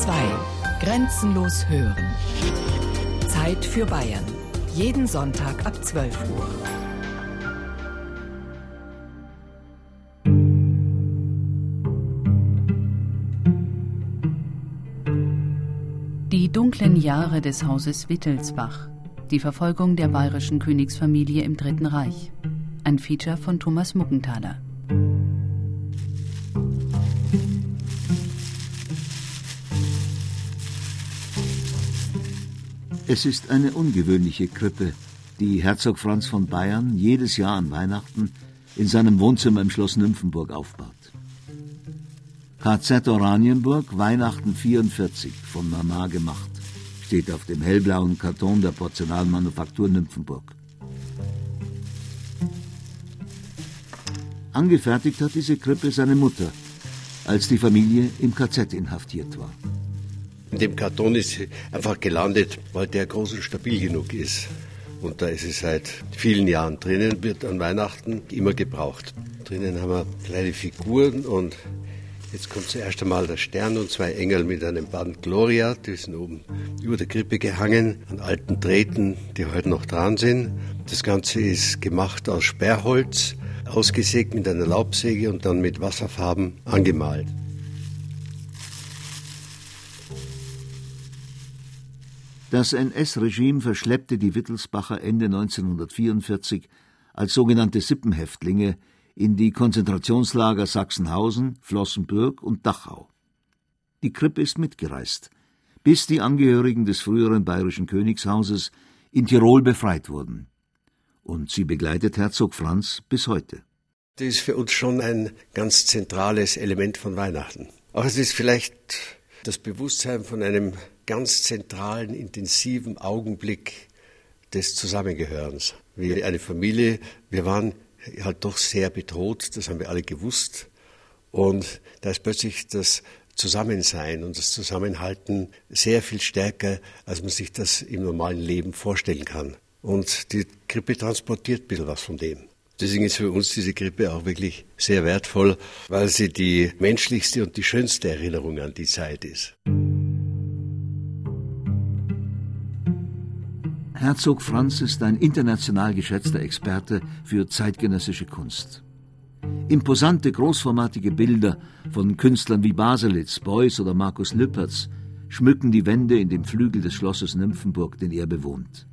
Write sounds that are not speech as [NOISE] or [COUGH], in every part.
2. Grenzenlos hören. Zeit für Bayern. Jeden Sonntag ab 12 Uhr. Die dunklen Jahre des Hauses Wittelsbach. Die Verfolgung der bayerischen Königsfamilie im Dritten Reich. Ein Feature von Thomas Muckenthaler. Es ist eine ungewöhnliche Krippe, die Herzog Franz von Bayern jedes Jahr an Weihnachten in seinem Wohnzimmer im Schloss Nymphenburg aufbaut. KZ Oranienburg, Weihnachten 44, von Mama gemacht, steht auf dem hellblauen Karton der Porzellanmanufaktur Nymphenburg. Angefertigt hat diese Krippe seine Mutter, als die Familie im KZ inhaftiert war. In dem Karton ist einfach gelandet, weil der groß und stabil genug ist. Und da ist es seit vielen Jahren drinnen, wird an Weihnachten immer gebraucht. Drinnen haben wir kleine Figuren und jetzt kommt zuerst einmal der Stern und zwei Engel mit einem Band Gloria, die sind oben über der Krippe gehangen, an alten Drähten, die heute noch dran sind. Das Ganze ist gemacht aus Sperrholz, ausgesägt mit einer Laubsäge und dann mit Wasserfarben angemalt. Das NS-Regime verschleppte die Wittelsbacher Ende 1944 als sogenannte Sippenhäftlinge in die Konzentrationslager Sachsenhausen, Flossenbürg und Dachau. Die Krippe ist mitgereist, bis die Angehörigen des früheren bayerischen Königshauses in Tirol befreit wurden. Und sie begleitet Herzog Franz bis heute. Das ist für uns schon ein ganz zentrales Element von Weihnachten. Auch es ist vielleicht das Bewusstsein von einem ganz zentralen, intensiven Augenblick des Zusammengehörens. Wie eine Familie, wir waren halt doch sehr bedroht, das haben wir alle gewusst. Und da ist plötzlich das Zusammensein und das Zusammenhalten sehr viel stärker, als man sich das im normalen Leben vorstellen kann. Und die Krippe transportiert ein bisschen was von dem. Deswegen ist für uns diese Krippe auch wirklich sehr wertvoll, weil sie die menschlichste und die schönste Erinnerung an die Zeit ist. Herzog Franz ist ein international geschätzter Experte für zeitgenössische Kunst. Imposante, großformatige Bilder von Künstlern wie Baselitz, Beuys oder Markus Lüpertz schmücken die Wände in dem Flügel des Schlosses Nymphenburg, den er bewohnt.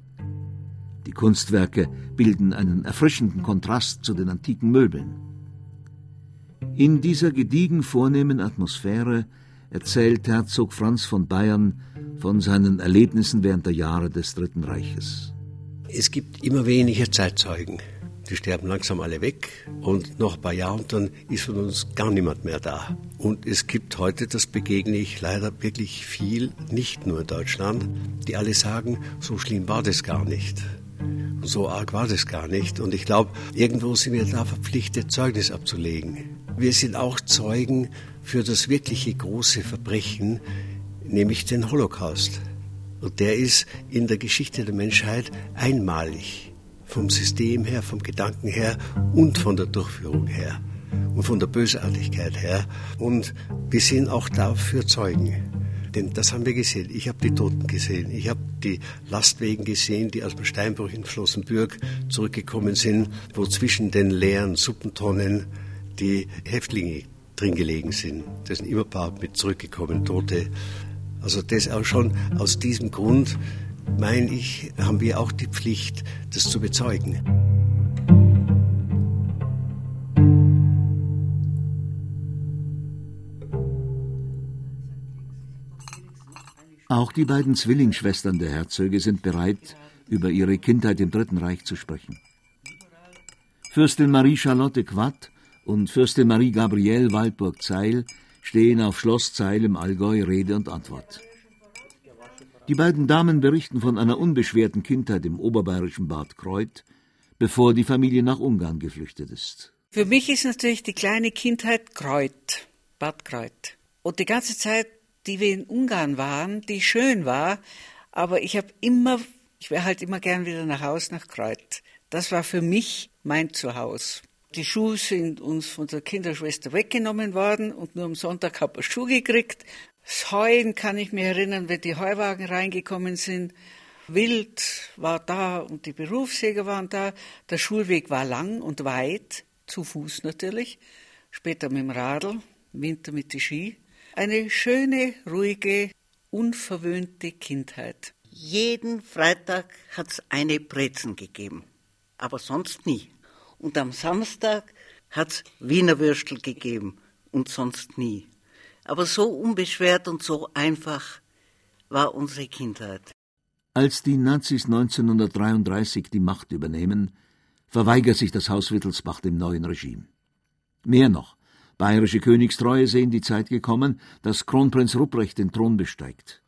Die Kunstwerke bilden einen erfrischenden Kontrast zu den antiken Möbeln. In dieser gediegen vornehmen Atmosphäre erzählt Herzog Franz von Bayern von seinen Erlebnissen während der Jahre des Dritten Reiches. Es gibt immer weniger Zeitzeugen. Die sterben langsam alle weg und noch ein paar Jahre und dann ist von uns gar niemand mehr da. Und es gibt heute, das begegne ich leider wirklich viel, nicht nur in Deutschland, die alle sagen, so schlimm war das gar nicht. So arg war das gar nicht. Und ich glaube, irgendwo sind wir da verpflichtet, Zeugnis abzulegen. Wir sind auch Zeugen für das wirkliche große Verbrechen, nämlich den Holocaust. Und der ist in der Geschichte der Menschheit einmalig. Vom System her, vom Gedanken her und von der Durchführung her. Und von der Bösartigkeit her. Und wir sind auch dafür Zeugen. Denn das haben wir gesehen. Ich habe die Toten gesehen. Ich habe die Lastwegen gesehen, die aus dem Steinbruch in Flossenbürg zurückgekommen sind, wo zwischen den leeren Suppentonnen die Häftlinge drin gelegen sind. Das sind immer ein paar mit zurückgekommen, Tote. Also das auch schon aus diesem Grund, meine ich, haben wir auch die Pflicht, das zu bezeugen. Auch die beiden Zwillingsschwestern der Herzöge sind bereit, über ihre Kindheit im Dritten Reich zu sprechen. Fürstin Marie Charlotte Quatt und Fürstin Marie Gabrielle Waldburg-Zeil stehen auf Schloss Zeil im Allgäu Rede und Antwort. Die beiden Damen berichten von einer unbeschwerten Kindheit im oberbayerischen Bad Kreuth, bevor die Familie nach Ungarn geflüchtet ist. Für mich ist natürlich die kleine Kindheit Kreuth, Bad Kreuth. Und die ganze Zeit, die wir in Ungarn waren, die schön war, aber ich habe immer, ich wäre halt immer gern wieder nach Haus nach Kreuth. Das war für mich mein Zuhause. Die Schuhe sind uns von der Kinderschwester weggenommen worden und nur am Sonntag habe ich Schuhe gekriegt. Das Heuen kann ich mir erinnern, wenn die Heuwagen reingekommen sind. Wild war da und die Berufsjäger waren da. Der Schulweg war lang und weit, zu Fuß natürlich. Später mit dem Radl, im Winter mit den Ski. Eine schöne, ruhige, unverwöhnte Kindheit. Jeden Freitag hat es eine Brezen gegeben, aber sonst nie. Und am Samstag hat es Wiener Würstel gegeben und sonst nie. Aber so unbeschwert und so einfach war unsere Kindheit. Als die Nazis 1933 die Macht übernehmen, verweigert sich das Haus Wittelsbach dem neuen Regime. Mehr noch, bayerische Königstreue sehen die Zeit gekommen, dass Kronprinz Rupprecht den Thron besteigt.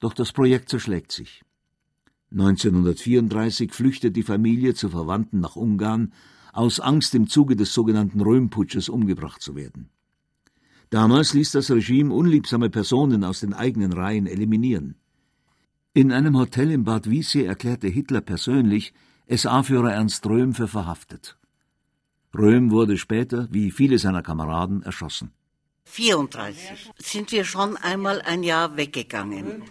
Doch das Projekt zerschlägt sich. 1934 flüchtet die Familie zu Verwandten nach Ungarn, aus Angst im Zuge des sogenannten Röhmputsches umgebracht zu werden. Damals ließ das Regime unliebsame Personen aus den eigenen Reihen eliminieren. In einem Hotel in Bad Wiessee erklärte Hitler persönlich SA-Führer Ernst Röhm für verhaftet. Röhm wurde später, wie viele seiner Kameraden, erschossen. 34 sind wir schon einmal ein Jahr weggegangen.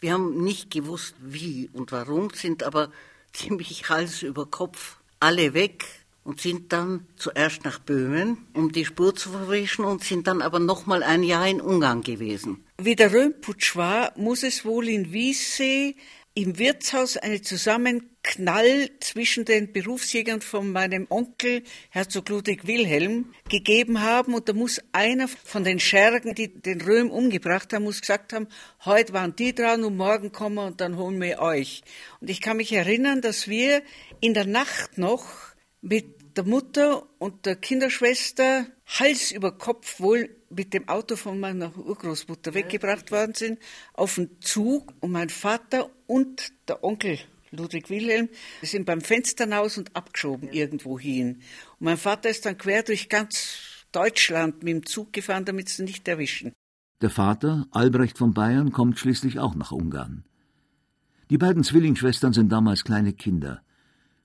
Wir haben nicht gewusst, wie und warum, sind aber [LAUGHS] ziemlich Hals über Kopf alle weg und sind dann zuerst nach Böhmen, um die Spur zu verwischen und sind dann aber noch mal ein Jahr in Ungarn gewesen. Wie der Röhmputsch war, muss es wohl in Wiessee im Wirtshaus einen Zusammenknall zwischen den Berufsjägern von meinem Onkel, Herzog Ludwig Wilhelm, gegeben haben. Und da muss einer von den Schergen, die den Röhm umgebracht haben, muss gesagt haben, heute waren die dran und morgen kommen wir und dann holen wir euch. Und ich kann mich erinnern, dass wir in der Nacht noch mit der Mutter und der Kinderschwester Hals über Kopf wohl mit dem Auto von meiner Urgroßmutter weggebracht worden sind, auf den Zug und mein Vater und der Onkel Ludwig Wilhelm sind beim Fenster hinaus und abgeschoben irgendwo hin. Und mein Vater ist dann quer durch ganz Deutschland mit dem Zug gefahren, damit sie nicht erwischen. Der Vater, Albrecht von Bayern, kommt schließlich auch nach Ungarn. Die beiden Zwillingsschwestern sind damals kleine Kinder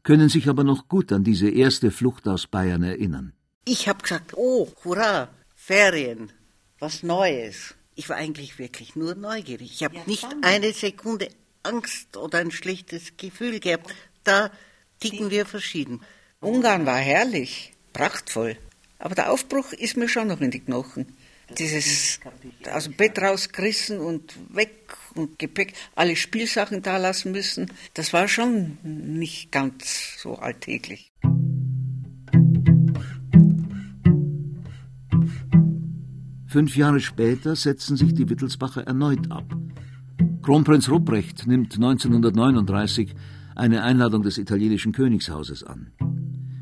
können sich aber noch gut an diese erste Flucht aus Bayern erinnern. Ich habe gesagt, oh, hurra, Ferien, was Neues. Ich war eigentlich wirklich nur neugierig. Ich habe ja, nicht eine Sekunde Angst oder ein schlechtes Gefühl gehabt. Da ticken wir verschieden. Ungarn war herrlich, prachtvoll. Aber der Aufbruch ist mir schon noch in die Knochen. Dieses aus dem Bett rausgerissen und weg und Gepäck, alle Spielsachen da lassen müssen, das war schon nicht ganz so alltäglich. Fünf Jahre später setzen sich die Wittelsbacher erneut ab. Kronprinz Rupprecht nimmt 1939 eine Einladung des italienischen Königshauses an.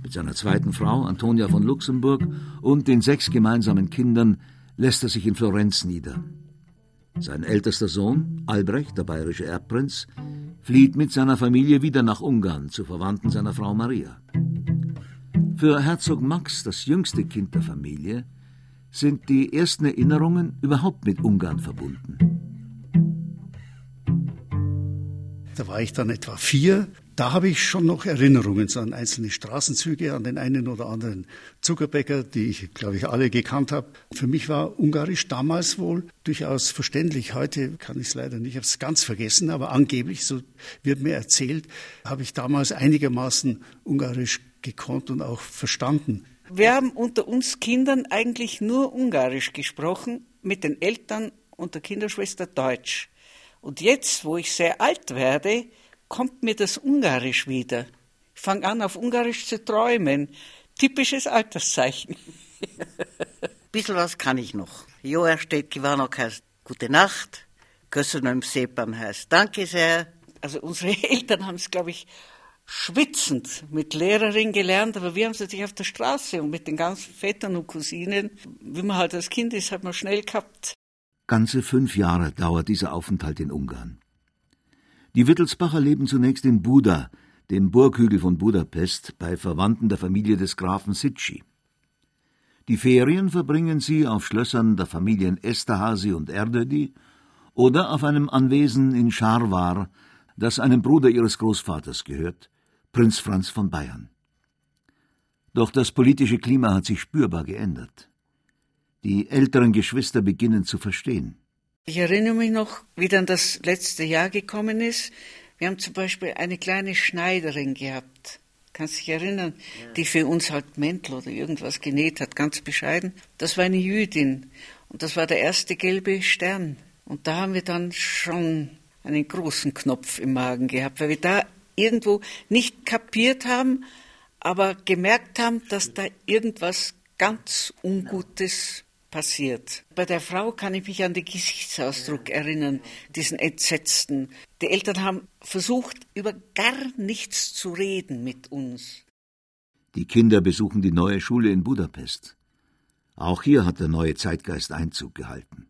Mit seiner zweiten Frau, Antonia von Luxemburg, und den sechs gemeinsamen Kindern lässt er sich in Florenz nieder. Sein ältester Sohn, Albrecht, der bayerische Erbprinz, flieht mit seiner Familie wieder nach Ungarn zu Verwandten seiner Frau Maria. Für Herzog Max, das jüngste Kind der Familie, sind die ersten Erinnerungen überhaupt mit Ungarn verbunden. Da war ich dann etwa vier da habe ich schon noch Erinnerungen an einzelne Straßenzüge, an den einen oder anderen Zuckerbäcker, die ich, glaube ich, alle gekannt habe. Für mich war Ungarisch damals wohl durchaus verständlich. Heute kann ich es leider nicht, ich habe ganz vergessen, aber angeblich, so wird mir erzählt, habe ich damals einigermaßen Ungarisch gekonnt und auch verstanden. Wir haben unter uns Kindern eigentlich nur Ungarisch gesprochen, mit den Eltern und der Kinderschwester Deutsch. Und jetzt, wo ich sehr alt werde, kommt mir das Ungarisch wieder. Ich fange an, auf Ungarisch zu träumen. Typisches Alterszeichen. [LAUGHS] Bisschen was kann ich noch. Jó estét kívánok heißt Gute Nacht. Köszönöm szépen heißt Danke sehr. Also unsere [LAUGHS] Eltern haben es, glaube ich, schwitzend mit Lehrerin gelernt, aber wir haben es natürlich auf der Straße und mit den ganzen Vätern und Cousinen. Wie man halt als Kind ist, hat man schnell gehabt. Ganze fünf Jahre dauert dieser Aufenthalt in Ungarn. Die Wittelsbacher leben zunächst in Buda, dem Burghügel von Budapest, bei Verwandten der Familie des Grafen Sitschi. Die Ferien verbringen sie auf Schlössern der Familien Esterhazy und Erdödi oder auf einem Anwesen in Scharwar, das einem Bruder ihres Großvaters gehört, Prinz Franz von Bayern. Doch das politische Klima hat sich spürbar geändert. Die älteren Geschwister beginnen zu verstehen. Ich erinnere mich noch, wie dann das letzte Jahr gekommen ist. Wir haben zum Beispiel eine kleine Schneiderin gehabt. Kannst dich erinnern, ja. die für uns halt Mäntel oder irgendwas genäht hat, ganz bescheiden. Das war eine Jüdin. Und das war der erste gelbe Stern. Und da haben wir dann schon einen großen Knopf im Magen gehabt, weil wir da irgendwo nicht kapiert haben, aber gemerkt haben, dass da irgendwas ganz Ungutes passiert. Bei der Frau kann ich mich an den Gesichtsausdruck erinnern, diesen entsetzten. Die Eltern haben versucht, über gar nichts zu reden mit uns. Die Kinder besuchen die neue Schule in Budapest. Auch hier hat der neue Zeitgeist Einzug gehalten.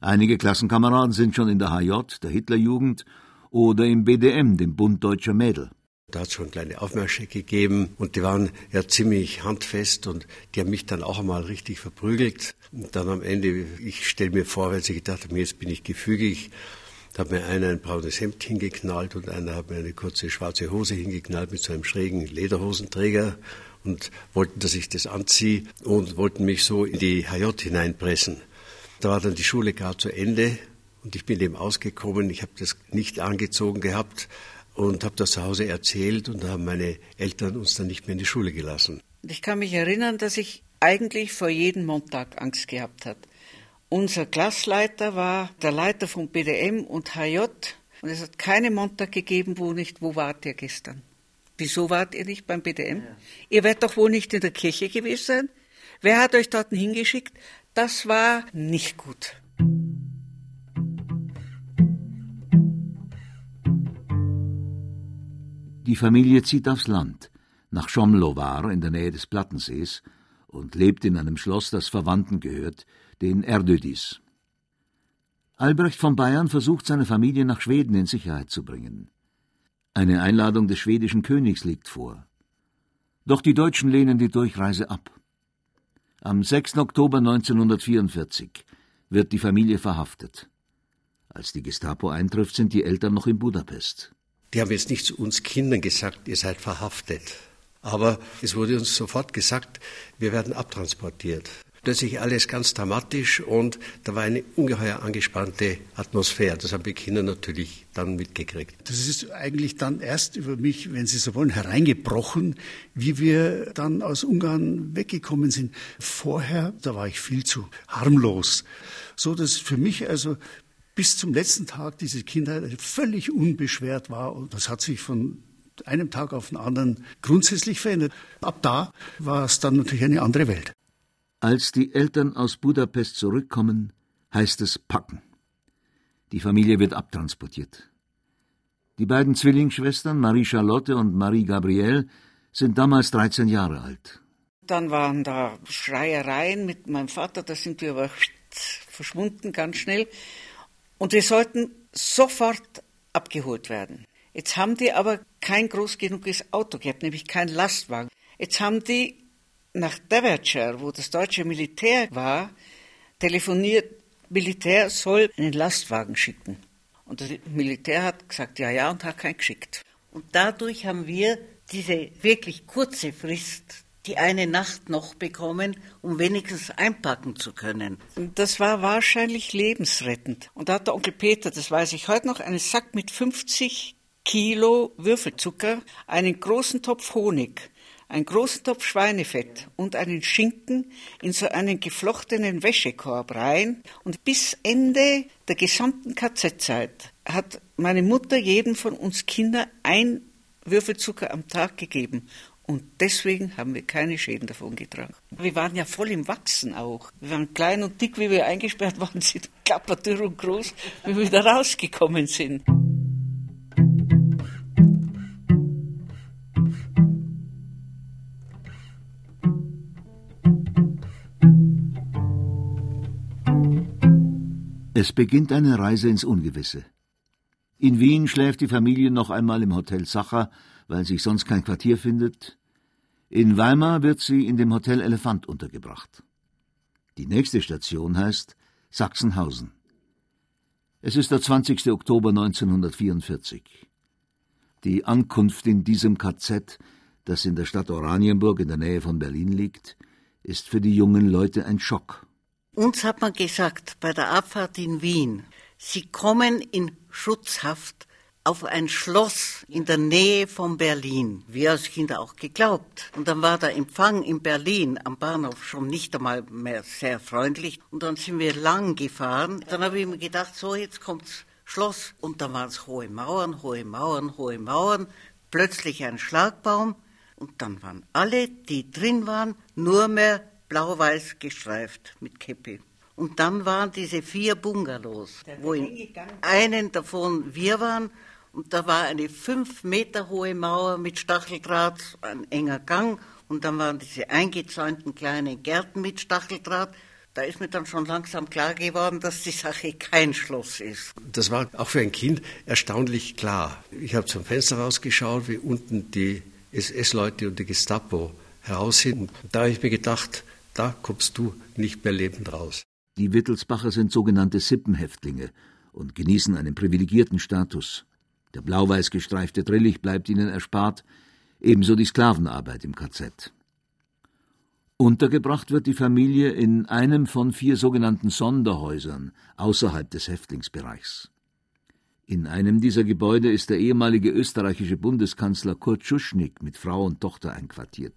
Einige Klassenkameraden sind schon in der HJ, der Hitlerjugend, oder im BDM, dem Bund Deutscher Mädel. Da hat es schon kleine Aufmärsche gegeben und die waren ja ziemlich handfest und die haben mich dann auch einmal richtig verprügelt. Und dann am Ende, ich stelle mir vor, weil sie gedacht haben, jetzt bin ich gefügig, da hat mir einer ein braunes Hemd hingeknallt und einer hat mir eine kurze schwarze Hose hingeknallt mit so einem schrägen Lederhosenträger und wollten, dass ich das anziehe und wollten mich so in die HJ hineinpressen. Da war dann die Schule gerade zu Ende und ich bin eben ausgekommen. Ich habe das nicht angezogen gehabt und habe das zu Hause erzählt und da haben meine Eltern uns dann nicht mehr in die Schule gelassen. Ich kann mich erinnern, dass ich eigentlich vor jedem Montag Angst gehabt habe. Unser Klassleiter war der Leiter von BDM und HJ und es hat keinen Montag gegeben, wo nicht, wo wart ihr gestern? Wieso wart ihr nicht beim BDM? Ja. Ihr werdet doch wohl nicht in der Kirche gewesen sein? Wer hat euch dort hingeschickt? Das war nicht gut. Die Familie zieht aufs Land, nach Schomlovar in der Nähe des Plattensees und lebt in einem Schloss, das Verwandten gehört, den Erdödis. Albrecht von Bayern versucht seine Familie nach Schweden in Sicherheit zu bringen. Eine Einladung des schwedischen Königs liegt vor. Doch die Deutschen lehnen die Durchreise ab. Am 6. Oktober 1944 wird die Familie verhaftet. Als die Gestapo eintrifft, sind die Eltern noch in Budapest. Die haben jetzt nicht zu uns Kindern gesagt, ihr seid verhaftet. Aber es wurde uns sofort gesagt, wir werden abtransportiert. Plötzlich alles ganz dramatisch und da war eine ungeheuer angespannte Atmosphäre. Das haben die Kinder natürlich dann mitgekriegt. Das ist eigentlich dann erst über mich, wenn Sie so wollen, hereingebrochen, wie wir dann aus Ungarn weggekommen sind. Vorher, da war ich viel zu harmlos. So dass für mich also bis zum letzten Tag diese Kindheit völlig unbeschwert war. Und das hat sich von einem Tag auf den anderen grundsätzlich verändert. Ab da war es dann natürlich eine andere Welt. Als die Eltern aus Budapest zurückkommen, heißt es packen. Die Familie wird abtransportiert. Die beiden Zwillingsschwestern Marie Charlotte und Marie Gabrielle sind damals 13 Jahre alt. Dann waren da Schreiereien mit meinem Vater, da sind wir aber verschwunden ganz schnell. Und wir sollten sofort abgeholt werden. Jetzt haben die aber kein groß genuges Auto gehabt, nämlich kein Lastwagen. Jetzt haben die nach Devonshire, wo das deutsche Militär war, telefoniert, Militär soll einen Lastwagen schicken. Und das Militär hat gesagt, ja, ja, und hat keinen geschickt. Und dadurch haben wir diese wirklich kurze Frist die eine Nacht noch bekommen, um wenigstens einpacken zu können. Das war wahrscheinlich lebensrettend. Und da hat der Onkel Peter, das weiß ich heute noch, einen Sack mit 50 Kilo Würfelzucker, einen großen Topf Honig, einen großen Topf Schweinefett und einen Schinken in so einen geflochtenen Wäschekorb rein. Und bis Ende der gesamten KZ-Zeit hat meine Mutter jedem von uns Kinder ein Würfelzucker am Tag gegeben. Und deswegen haben wir keine Schäden davon getragen. Wir waren ja voll im Wachsen auch. Wir waren klein und dick, wie wir eingesperrt waren, [LAUGHS] sind klappertür und groß, wie wir wieder rausgekommen sind. Es beginnt eine Reise ins Ungewisse. In Wien schläft die Familie noch einmal im Hotel Sacher, weil sich sonst kein Quartier findet. In Weimar wird sie in dem Hotel Elefant untergebracht. Die nächste Station heißt Sachsenhausen. Es ist der 20. Oktober 1944. Die Ankunft in diesem KZ, das in der Stadt Oranienburg in der Nähe von Berlin liegt, ist für die jungen Leute ein Schock. Uns hat man gesagt, bei der Abfahrt in Wien, Sie kommen in Schutzhaft auf ein Schloss in der Nähe von Berlin. Wir als Kinder auch geglaubt. Und dann war der Empfang in Berlin am Bahnhof schon nicht einmal mehr sehr freundlich. Und dann sind wir lang gefahren. Dann habe ich mir gedacht, so jetzt kommt's Schloss. Und dann waren es hohe Mauern, hohe Mauern, hohe Mauern. Plötzlich ein Schlagbaum. Und dann waren alle, die drin waren, nur mehr blau-weiß gestreift mit Käppi. Und dann waren diese vier Bungalows, wo in einen davon wir waren und da war eine fünf Meter hohe Mauer mit Stacheldraht, ein enger Gang. Und dann waren diese eingezäunten kleinen Gärten mit Stacheldraht. Da ist mir dann schon langsam klar geworden, dass die Sache kein Schloss ist. Das war auch für ein Kind erstaunlich klar. Ich habe zum Fenster rausgeschaut, wie unten die SS-Leute und die Gestapo heraus sind. Da habe ich mir gedacht, da kommst du nicht mehr lebend raus. Die Wittelsbacher sind sogenannte Sippenhäftlinge und genießen einen privilegierten Status. Der blau-weiß gestreifte Drillich bleibt ihnen erspart, ebenso die Sklavenarbeit im KZ. Untergebracht wird die Familie in einem von vier sogenannten Sonderhäusern außerhalb des Häftlingsbereichs. In einem dieser Gebäude ist der ehemalige österreichische Bundeskanzler Kurt Schuschnigg mit Frau und Tochter einquartiert.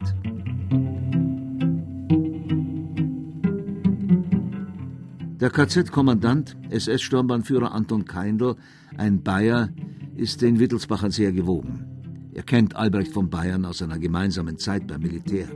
Der KZ-Kommandant, SS-Sturmbahnführer Anton Keindl, ein Bayer, ist den Wittelsbachern sehr gewogen. Er kennt Albrecht von Bayern aus einer gemeinsamen Zeit beim Militär.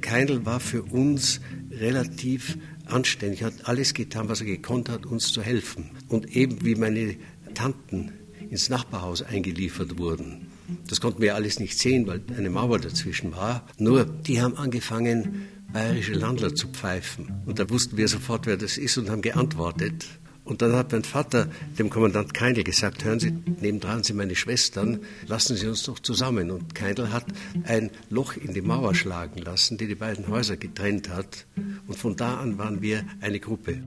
Keindl war für uns relativ anständig, hat alles getan, was er gekonnt hat, uns zu helfen. Und eben wie meine Tanten ins Nachbarhaus eingeliefert wurden. Das konnten wir alles nicht sehen, weil eine Mauer dazwischen war. Nur, die haben angefangen, bayerische Landler zu pfeifen. Und da wussten wir sofort, wer das ist und haben geantwortet. Und dann hat mein Vater dem Kommandant Keindl gesagt, hören Sie, nebendran sind meine Schwestern, lassen Sie uns doch zusammen. Und Keindl hat ein Loch in die Mauer schlagen lassen, die die beiden Häuser getrennt hat. Und von da an waren wir eine Gruppe.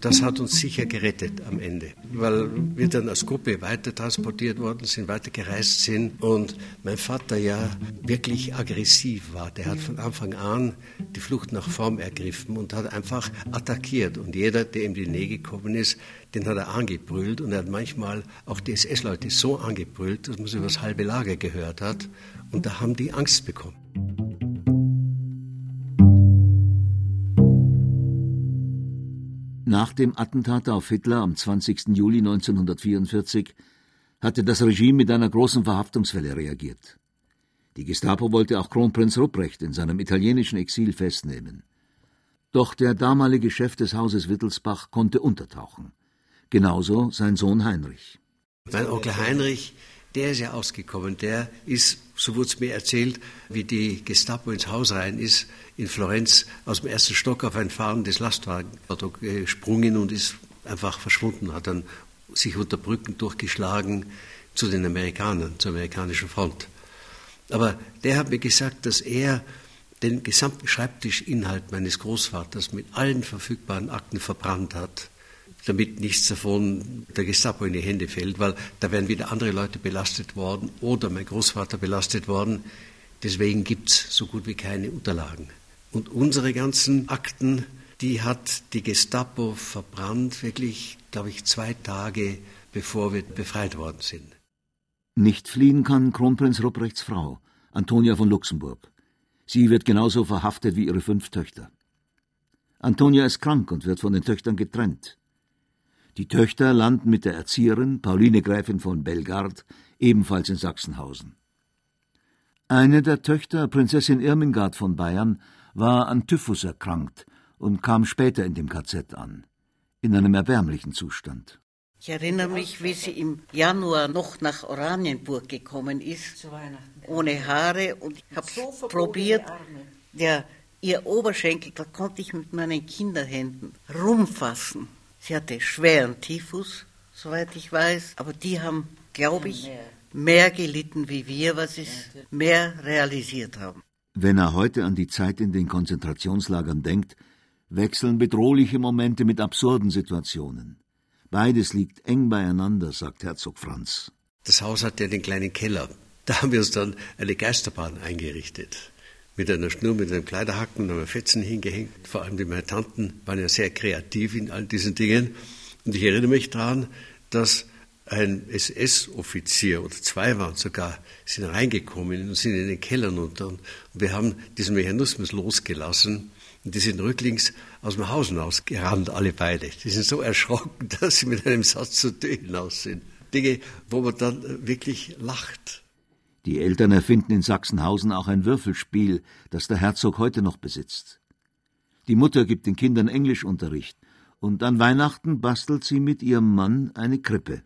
Das hat uns sicher gerettet am Ende, weil wir dann als Gruppe weiter transportiert worden sind, weitergereist sind und mein Vater ja wirklich aggressiv war. Der hat von Anfang an die Flucht nach vorn ergriffen und hat einfach attackiert. Und jeder, der ihm in die Nähe gekommen ist, den hat er angebrüllt und er hat manchmal auch die SS-Leute so angebrüllt, dass man sie über das halbe Lager gehört hat. Und da haben die Angst bekommen. Nach dem Attentat auf Hitler am 20. Juli 1944 hatte das Regime mit einer großen Verhaftungswelle reagiert. Die Gestapo wollte auch Kronprinz Rupprecht in seinem italienischen Exil festnehmen. Doch der damalige Chef des Hauses Wittelsbach konnte untertauchen. Genauso sein Sohn Heinrich. Mein Onkel Heinrich der ist ja ausgekommen. Der ist, so wurde es mir erzählt, wie die Gestapo ins Haus rein ist, in Florenz aus dem ersten Stock auf ein fahrendes Lastwagenauto gesprungen und ist einfach verschwunden, hat dann sich unter Brücken durchgeschlagen zu den Amerikanern, zur amerikanischen Front. Aber der hat mir gesagt, dass er den gesamten Schreibtischinhalt meines Großvaters mit allen verfügbaren Akten verbrannt hat damit nichts davon der Gestapo in die Hände fällt, weil da wären wieder andere Leute belastet worden oder mein Großvater belastet worden. Deswegen gibt es so gut wie keine Unterlagen. Und unsere ganzen Akten, die hat die Gestapo verbrannt, wirklich, glaube ich, zwei Tage bevor wir befreit worden sind. Nicht fliehen kann Kronprinz Rupprechts Frau, Antonia von Luxemburg. Sie wird genauso verhaftet wie ihre fünf Töchter. Antonia ist krank und wird von den Töchtern getrennt. Die Töchter landen mit der Erzieherin, Pauline Gräfin von Belgard, ebenfalls in Sachsenhausen. Eine der Töchter, Prinzessin Irmingard von Bayern, war an Typhus erkrankt und kam später in dem KZ an, in einem erbärmlichen Zustand. Ich erinnere mich, wie sie im Januar noch nach Oranienburg gekommen ist, ohne Haare und ich habe so probiert, ja, ihr Oberschenkel, da konnte ich mit meinen Kinderhänden rumfassen. Sie hatte schweren Typhus, soweit ich weiß, aber die haben, glaube ich, mehr gelitten wie wir, was sie mehr realisiert haben. Wenn er heute an die Zeit in den Konzentrationslagern denkt, wechseln bedrohliche Momente mit absurden Situationen. Beides liegt eng beieinander, sagt Herzog Franz. Das Haus hatte den kleinen Keller. Da haben wir uns dann eine Geisterbahn eingerichtet mit einer Schnur, mit einem Kleiderhaken einem Fetzen hingehängt. Vor allem die meine Tanten waren ja sehr kreativ in all diesen Dingen. Und ich erinnere mich daran, dass ein SS-Offizier oder zwei waren sogar, sind reingekommen und sind in den Keller runter. Und wir haben diesen Mechanismus losgelassen. Und die sind rücklings aus dem Haus hinausgerannt, alle beide. Die sind so erschrocken, [LAUGHS] dass sie mit einem Satz zur Tür hinaus sind. Dinge, wo man dann wirklich lacht. Die Eltern erfinden in Sachsenhausen auch ein Würfelspiel, das der Herzog heute noch besitzt. Die Mutter gibt den Kindern Englischunterricht und an Weihnachten bastelt sie mit ihrem Mann eine Krippe.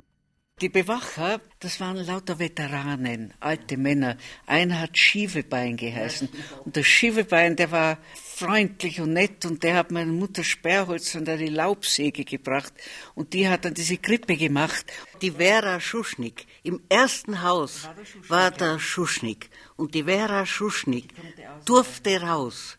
Die Bewacher, das waren lauter Veteranen, alte Männer. Einer hat Schievebein geheißen. Und der Schievebein, der war freundlich und nett und der hat meiner Mutter Sperrholz und eine Laubsäge gebracht und die hat dann diese Krippe gemacht. Die Vera Schuschnigg, im ersten Haus war der Schuschnigg und die Vera Schuschnigg durfte raus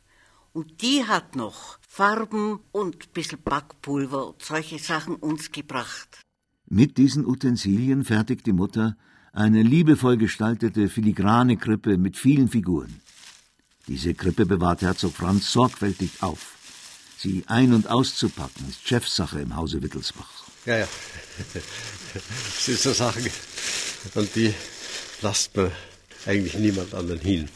und die hat noch Farben und ein bisschen Backpulver und solche Sachen uns gebracht. Mit diesen Utensilien fertigt die Mutter eine liebevoll gestaltete filigrane Krippe mit vielen Figuren. Diese Krippe bewahrt Herzog Franz sorgfältig auf. Sie ein- und auszupacken ist Chefsache im Hause Wittelsbach. Ja, ja. [LAUGHS] Das sind so Sachen, an die lasst man eigentlich niemand anderen hin.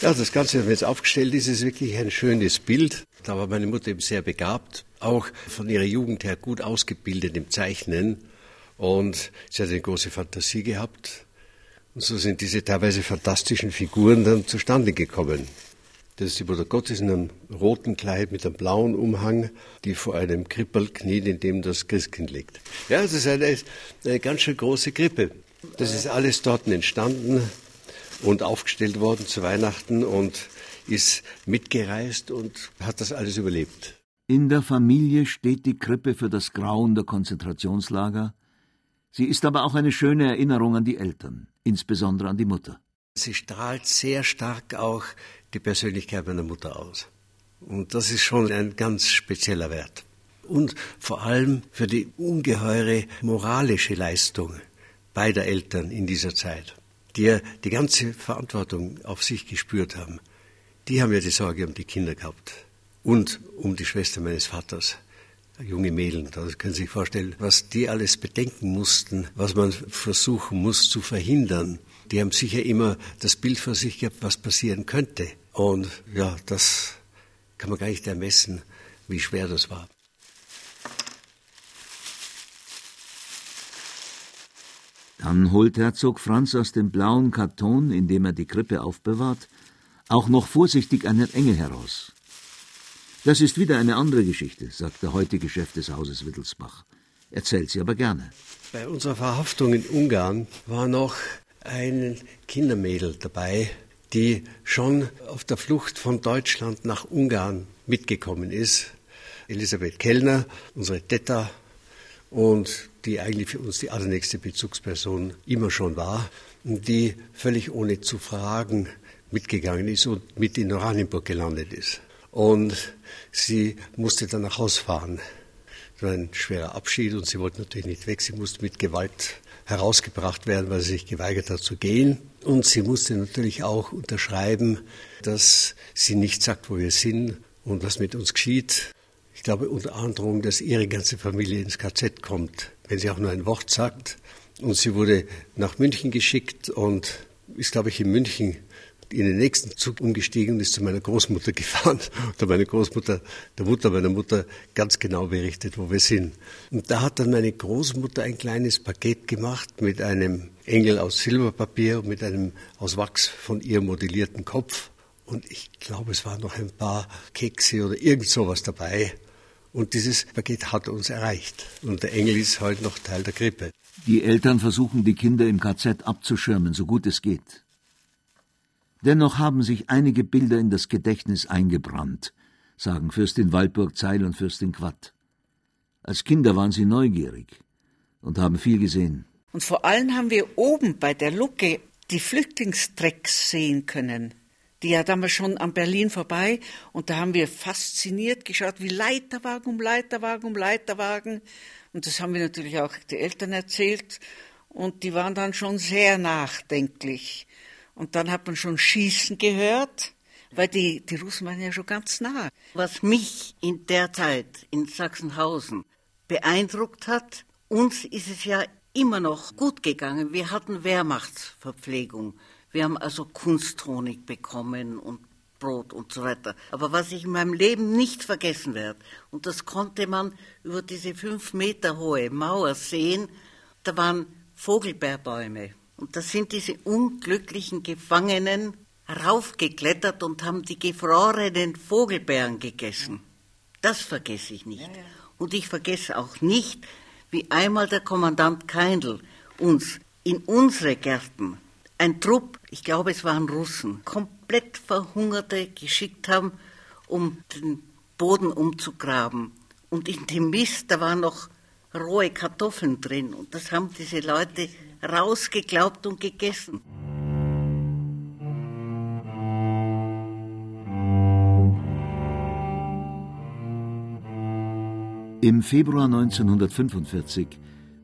Ja, das Ganze, wenn es aufgestellt ist, ist wirklich ein schönes Bild. Da war meine Mutter eben sehr begabt auch von ihrer Jugend her gut ausgebildet im Zeichnen und sie hat eine große Fantasie gehabt. Und so sind diese teilweise fantastischen Figuren dann zustande gekommen. Das ist die Mutter Gottes in einem roten Kleid mit einem blauen Umhang, die vor einem Krippel kniet, in dem das Christkind liegt. Ja, das ist eine, eine ganz schön große Krippe. Das ist alles dort entstanden und aufgestellt worden zu Weihnachten und ist mitgereist und hat das alles überlebt. In der Familie steht die Krippe für das Grauen der Konzentrationslager. Sie ist aber auch eine schöne Erinnerung an die Eltern, insbesondere an die Mutter. Sie strahlt sehr stark auch die Persönlichkeit meiner Mutter aus. Und das ist schon ein ganz spezieller Wert. Und vor allem für die ungeheure moralische Leistung beider Eltern in dieser Zeit, die ja die ganze Verantwortung auf sich gespürt haben. Die haben ja die Sorge um die Kinder gehabt und um die Schwester meines Vaters. Junge Mädel, da können Sie sich vorstellen, was die alles bedenken mussten, was man versuchen muss zu verhindern. Die haben sicher immer das Bild vor sich gehabt, was passieren könnte. Und ja, das kann man gar nicht ermessen, wie schwer das war. Dann holt Herzog Franz aus dem blauen Karton, in dem er die Krippe aufbewahrt, auch noch vorsichtig einen Engel heraus. Das ist wieder eine andere Geschichte, sagt der heutige Chef des Hauses Wittelsbach. Erzählt sie aber gerne. Bei unserer Verhaftung in Ungarn war noch ein Kindermädel dabei, die schon auf der Flucht von Deutschland nach Ungarn mitgekommen ist. Elisabeth Kellner, unsere Tetta, und die eigentlich für uns die allernächste Bezugsperson immer schon war, die völlig ohne zu fragen mitgegangen ist und mit in Oranienburg gelandet ist. Und sie musste dann nach Hause fahren. Das war ein schwerer Abschied und sie wollte natürlich nicht weg. Sie musste mit Gewalt herausgebracht werden, weil sie sich geweigert hat zu gehen. Und sie musste natürlich auch unterschreiben, dass sie nicht sagt, wo wir sind und was mit uns geschieht. Ich glaube unter Androhung, dass ihre ganze Familie ins KZ kommt, wenn sie auch nur ein Wort sagt. Und sie wurde nach München geschickt und ist, glaube ich, in München in den nächsten Zug umgestiegen und ist zu meiner Großmutter [LAUGHS] gefahren. Da meine Großmutter, der Mutter meiner Mutter, ganz genau berichtet, wo wir sind. Und da hat dann meine Großmutter ein kleines Paket gemacht mit einem Engel aus Silberpapier und mit einem aus Wachs von ihr modellierten Kopf. Und ich glaube, es waren noch ein paar Kekse oder irgend sowas dabei. Und dieses Paket hat uns erreicht. Und der Engel ist heute noch Teil der Krippe. Die Eltern versuchen, die Kinder im KZ abzuschirmen, so gut es geht. Dennoch haben sich einige Bilder in das Gedächtnis eingebrannt, sagen Fürstin Waldburg Zeil und Fürstin Quatt. Als Kinder waren sie neugierig und haben viel gesehen. Und vor allem haben wir oben bei der Lucke die Flüchtlingstrecks sehen können. Die ja damals schon an Berlin vorbei und da haben wir fasziniert geschaut, wie Leiterwagen um Leiterwagen um Leiterwagen. Und das haben wir natürlich auch den Eltern erzählt und die waren dann schon sehr nachdenklich. Und dann hat man schon Schießen gehört. weil die, die Russen waren ja schon ganz nah. Was mich in der Zeit in Sachsenhausen beeindruckt hat, uns ist es ja immer noch gut gegangen. Wir hatten Wehrmachtsverpflegung. Wir haben also Kunsthonig bekommen und Brot und so weiter. Aber was ich in meinem Leben nicht vergessen werde, und das konnte man über diese fünf Meter hohe Mauer sehen, da waren Vogelbeerbäume. Und da sind diese unglücklichen Gefangenen raufgeklettert und haben die gefrorenen Vogelbeeren gegessen. Das vergesse ich nicht. Und ich vergesse auch nicht, wie einmal der Kommandant Keindl uns in unsere Gärten ein Trupp, ich glaube es waren Russen, komplett Verhungerte geschickt haben, um den Boden umzugraben. Und in dem Mist, da waren noch rohe Kartoffeln drin. Und das haben diese Leute rausgeglaubt und gegessen. Im Februar 1945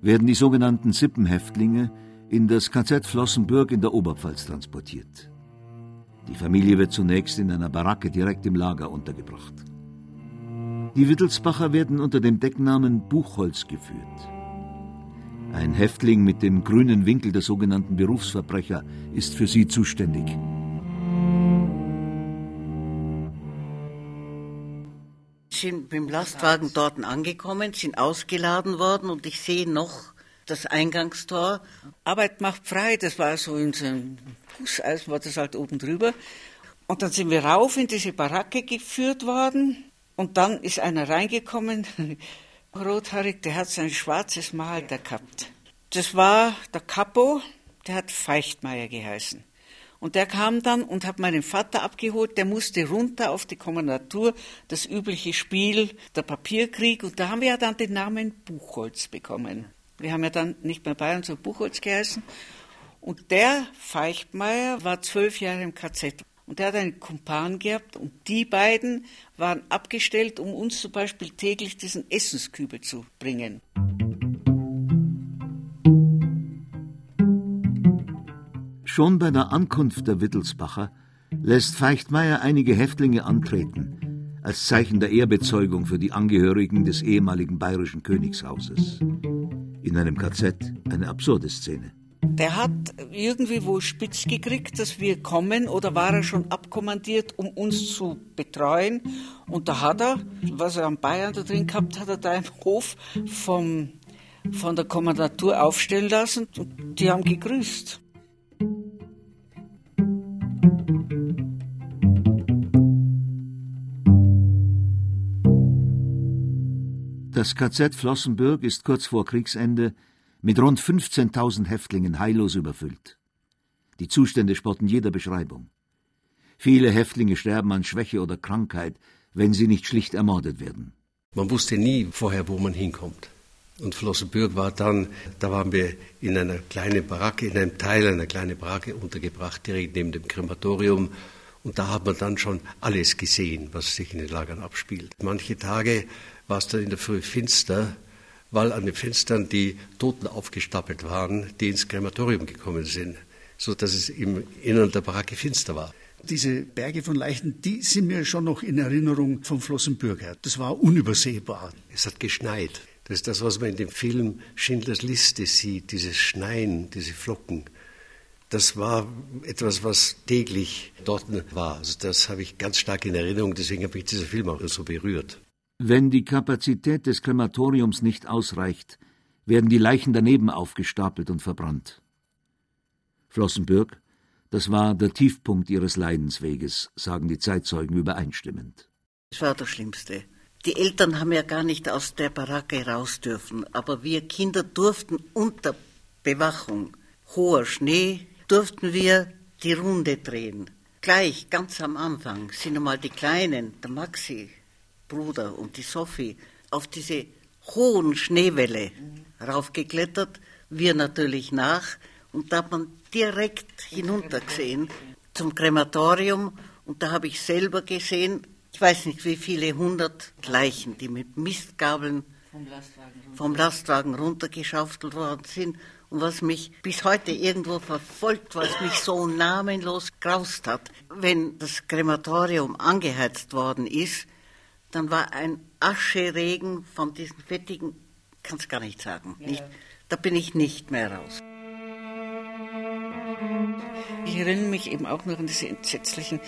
werden die sogenannten Sippenhäftlinge in das KZ Flossenbürg in der Oberpfalz transportiert. Die Familie wird zunächst in einer Baracke direkt im Lager untergebracht. Die Wittelsbacher werden unter dem Decknamen Buchholz geführt. Ein Häftling mit dem grünen Winkel der sogenannten Berufsverbrecher ist für sie zuständig. sind mit dem Lastwagen dort angekommen, sind ausgeladen worden und ich sehe noch das Eingangstor. Arbeit macht frei, das war so in so einem Gusseisen, war das halt oben drüber. Und dann sind wir rauf in diese Baracke geführt worden und dann ist einer reingekommen, rothaarig, der hat sein schwarzes Malter gehabt. Das war der Capo, der hat Feichtmeier geheißen. Und der kam dann und hat meinen Vater abgeholt, der musste runter auf die Kommandatur, das übliche Spiel, der Papierkrieg. Und da haben wir ja dann den Namen Buchholz bekommen. Wir haben ja dann nicht mehr Bayern, sondern Buchholz geheißen. Und der Feichtmeier war zwölf Jahre im KZ. Und der hat einen Kumpan gehabt und die beiden waren abgestellt, um uns zum Beispiel täglich diesen Essenskübel zu bringen. Schon bei der Ankunft der Wittelsbacher lässt Feichtmeier einige Häftlinge antreten, als Zeichen der Ehrbezeugung für die Angehörigen des ehemaligen bayerischen Königshauses. In einem KZ eine absurde Szene. Der hat irgendwie wohl spitz gekriegt, dass wir kommen, oder war er schon abkommandiert, um uns zu betreuen? Und da hat er, was er am Bayern da drin gehabt hat, er da im Hof vom, von der Kommandatur aufstellen lassen und die haben gegrüßt. Das KZ Flossenbürg ist kurz vor Kriegsende mit rund 15.000 Häftlingen heillos überfüllt. Die Zustände spotten jeder Beschreibung. Viele Häftlinge sterben an Schwäche oder Krankheit, wenn sie nicht schlicht ermordet werden. Man wusste nie vorher, wo man hinkommt. Und Flossenbürg war dann, da waren wir in einer kleinen Baracke, in einem Teil einer kleinen Baracke untergebracht, direkt neben dem Krematorium. Und da hat man dann schon alles gesehen, was sich in den Lagern abspielt. Manche Tage war es dann in der Früh finster, weil an den Fenstern die Toten aufgestapelt waren, die ins Krematorium gekommen sind, so dass es im Innern der Baracke finster war. Diese Berge von Leichen, die sind mir schon noch in Erinnerung vom Flossenbürg her. Das war unübersehbar. Es hat geschneit. Das ist das, was man in dem Film Schindlers Liste sieht, dieses Schneien, diese Flocken. Das war etwas, was täglich dort war. Also das habe ich ganz stark in Erinnerung, deswegen habe ich dieser Film auch so berührt. Wenn die Kapazität des Krematoriums nicht ausreicht, werden die Leichen daneben aufgestapelt und verbrannt. Flossenbürg, das war der Tiefpunkt ihres Leidensweges, sagen die Zeitzeugen übereinstimmend. Das war das Schlimmste. Die Eltern haben ja gar nicht aus der Baracke raus dürfen, aber wir Kinder durften unter Bewachung, hoher Schnee, durften wir die Runde drehen. Gleich, ganz am Anfang, sind einmal die Kleinen, der Maxi, Bruder und die Sophie auf diese hohen Schneewelle raufgeklettert, wir natürlich nach und da hat man direkt hinuntergesehen zum Krematorium und da habe ich selber gesehen, ich weiß nicht wie viele hundert Leichen, die mit Mistgabeln vom Lastwagen, vom Lastwagen runtergeschaufelt worden sind und was mich bis heute irgendwo verfolgt, was mich so namenlos graust hat. Wenn das Krematorium angeheizt worden ist, dann war ein Ascheregen von diesen fettigen, kann es gar nicht sagen. Ja. Nicht, da bin ich nicht mehr raus. Ich erinnere mich eben auch noch an diese entsetzlichen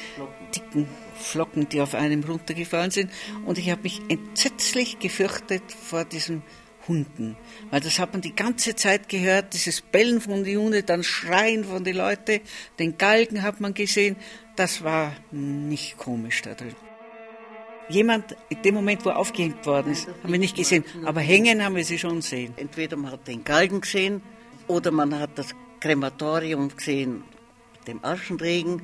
dicken Flocken, die auf einem runtergefallen sind. Und ich habe mich entsetzlich gefürchtet vor diesen Hunden. Weil das hat man die ganze Zeit gehört, dieses Bellen von den Hunden, dann Schreien von den Leuten, den Galgen hat man gesehen. Das war nicht komisch da drin. Jemand, in dem Moment, wo er aufgehängt worden ist, haben wir nicht gesehen, aber hängen haben wir sie schon gesehen. Entweder man hat den Galgen gesehen oder man hat das Krematorium gesehen, dem Aschenregen.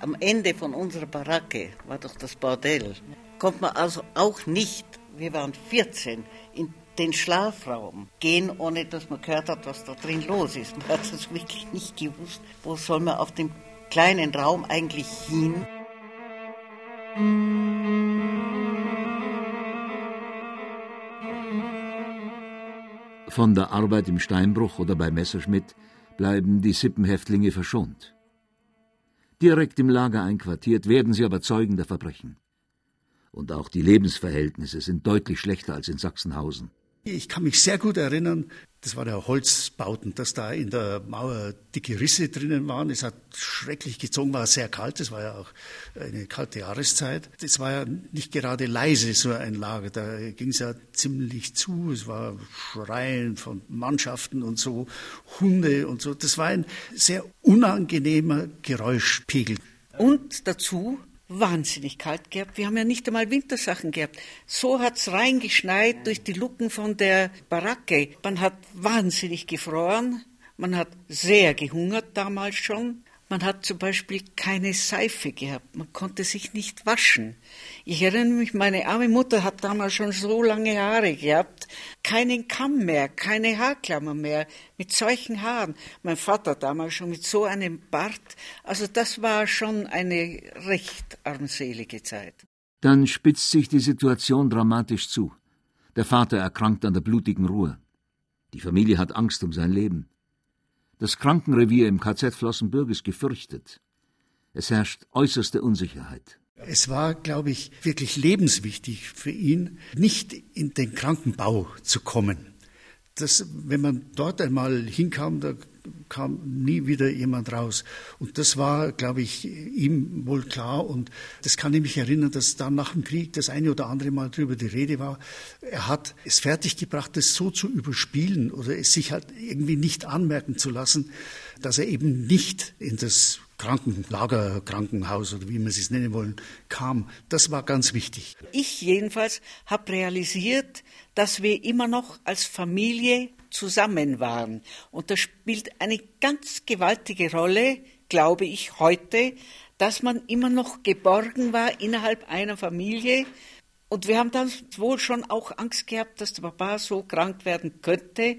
Am Ende von unserer Baracke war doch das Bordell. Kommt man also auch nicht, wir waren 14, in den Schlafraum gehen, ohne dass man gehört hat, was da drin los ist. Man hat es wirklich nicht gewusst, wo soll man auf dem kleinen Raum eigentlich hin. Von der Arbeit im Steinbruch oder bei Messerschmitt bleiben die Sippenhäftlinge verschont. Direkt im Lager einquartiert werden sie aber Zeugen der Verbrechen. Und auch die Lebensverhältnisse sind deutlich schlechter als in Sachsenhausen. Ich kann mich sehr gut erinnern, das war der Holzbauten, dass da in der Mauer dicke Risse drinnen waren. Es hat schrecklich gezogen, war sehr kalt, es war ja auch eine kalte Jahreszeit. Es war ja nicht gerade leise, so ein Lager, da ging es ja ziemlich zu. Es war Schreien von Mannschaften und so, Hunde und so. Das war ein sehr unangenehmer Geräuschpegel. Und dazu wahnsinnig kalt gehabt. Wir haben ja nicht einmal Wintersachen gehabt. So hat's reingeschneit durch die Lucken von der Baracke. Man hat wahnsinnig gefroren. Man hat sehr gehungert damals schon. Man hat zum Beispiel keine Seife gehabt. Man konnte sich nicht waschen. Ich erinnere mich, meine arme Mutter hat damals schon so lange Haare gehabt. Keinen Kamm mehr, keine Haarklammer mehr, mit solchen Haaren. Mein Vater damals schon mit so einem Bart. Also das war schon eine recht armselige Zeit. Dann spitzt sich die Situation dramatisch zu. Der Vater erkrankt an der blutigen Ruhe. Die Familie hat Angst um sein Leben. Das Krankenrevier im KZ Flossenbürg ist gefürchtet. Es herrscht äußerste Unsicherheit. Es war, glaube ich, wirklich lebenswichtig für ihn, nicht in den Krankenbau zu kommen. Das, wenn man dort einmal hinkam, da kam nie wieder jemand raus. Und das war, glaube ich, ihm wohl klar. Und das kann ich mich erinnern, dass da nach dem Krieg das eine oder andere Mal drüber die Rede war. Er hat es fertiggebracht, das so zu überspielen oder es sich halt irgendwie nicht anmerken zu lassen, dass er eben nicht in das Krankenlager, Krankenhaus oder wie man es nennen wollen, kam. Das war ganz wichtig. Ich jedenfalls habe realisiert, dass wir immer noch als Familie zusammen waren. Und das spielt eine ganz gewaltige Rolle, glaube ich, heute, dass man immer noch geborgen war innerhalb einer Familie. Und wir haben dann wohl schon auch Angst gehabt, dass der Papa so krank werden könnte,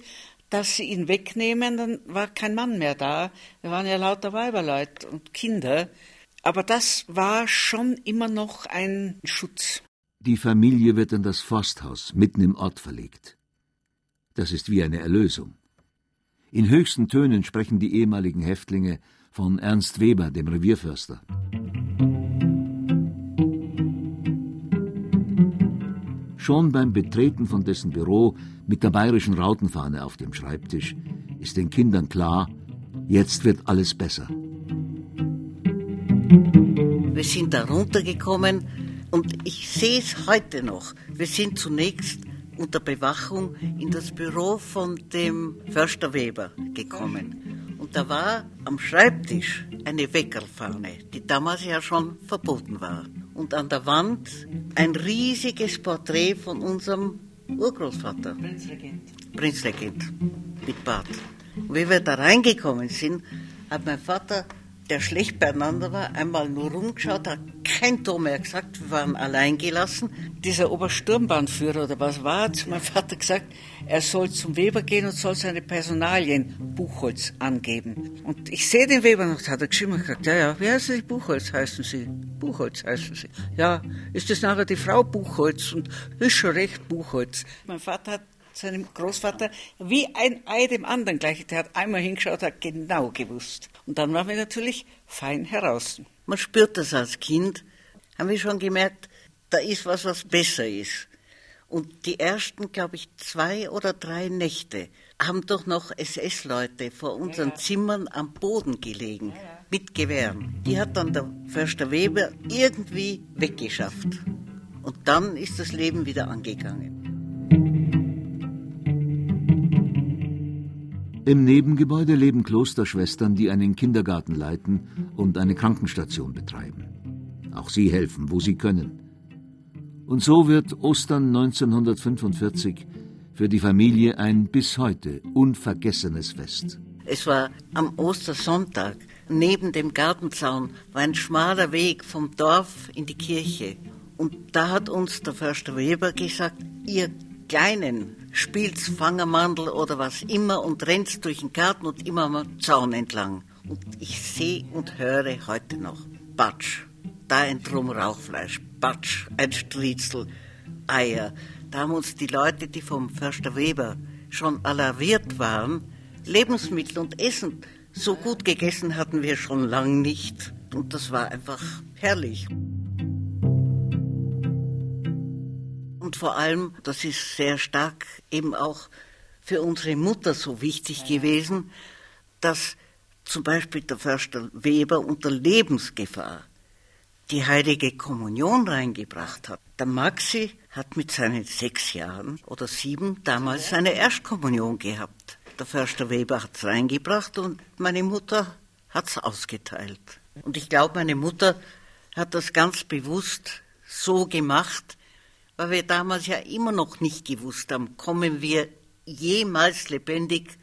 dass sie ihn wegnehmen, dann war kein Mann mehr da. Wir waren ja lauter Weiberleut und Kinder. Aber das war schon immer noch ein Schutz. Die Familie wird in das Forsthaus mitten im Ort verlegt. Das ist wie eine Erlösung. In höchsten Tönen sprechen die ehemaligen Häftlinge von Ernst Weber, dem Revierförster. Schon beim Betreten von dessen Büro mit der bayerischen Rautenfahne auf dem Schreibtisch ist den Kindern klar, jetzt wird alles besser. Wir sind da runtergekommen und ich sehe es heute noch. Wir sind zunächst unter Bewachung in das Büro von dem Förster Weber gekommen. Und da war am Schreibtisch eine Weckerfahne, die damals ja schon verboten war. Und an der Wand ein riesiges Porträt von unserem Urgroßvater. Prinzregent. Prinzregent mit Bart. Und wie wir da reingekommen sind, hat mein Vater der schlecht beieinander war, einmal nur rumgeschaut, hat kein Tor mehr gesagt, wir waren allein gelassen. Dieser Obersturmbahnführer oder was war, hat meinem Vater gesagt, er soll zum Weber gehen und soll seine Personalien Buchholz angeben. Und ich sehe den Weber noch, hat er geschrieben und gesagt, ja, ja, wie heißen Sie? Buchholz heißen Sie. Buchholz heißen Sie. Ja, ist das nachher die Frau Buchholz und ist schon recht Buchholz. Mein Vater hat seinem Großvater wie ein Ei dem anderen gleich. Der hat einmal hingeschaut, hat genau gewusst. Und dann waren wir natürlich fein heraus. Man spürt das als Kind, haben wir schon gemerkt, da ist was, was besser ist. Und die ersten, glaube ich, zwei oder drei Nächte haben doch noch SS-Leute vor unseren ja. Zimmern am Boden gelegen, ja, ja. mit Gewehren. Die hat dann der Förster Weber irgendwie weggeschafft. Und dann ist das Leben wieder angegangen. Im Nebengebäude leben Klosterschwestern, die einen Kindergarten leiten und eine Krankenstation betreiben. Auch sie helfen, wo sie können. Und so wird Ostern 1945 für die Familie ein bis heute unvergessenes Fest. Es war am Ostersonntag. Neben dem Gartenzaun war ein schmaler Weg vom Dorf in die Kirche. Und da hat uns der Förster Weber gesagt, ihr Kleinen spielt Fangermandel oder was immer und rennt durch den Garten und immer am Zaun entlang. Und ich sehe und höre heute noch, Batsch, da ein Drum Rauchfleisch, Batsch, ein Striezel, Eier. Da haben uns die Leute, die vom Förster Weber schon alarviert waren, Lebensmittel und Essen. So gut gegessen hatten wir schon lang nicht. Und das war einfach herrlich. Und vor allem, das ist sehr stark eben auch für unsere Mutter so wichtig gewesen, dass zum Beispiel der Förster Weber unter Lebensgefahr die heilige Kommunion reingebracht hat. Der Maxi hat mit seinen sechs Jahren oder sieben damals seine Erstkommunion gehabt. Der Förster Weber hat es reingebracht und meine Mutter hat es ausgeteilt. Und ich glaube, meine Mutter hat das ganz bewusst so gemacht, weil wir damals ja immer noch nicht gewusst haben, kommen wir jemals lebendig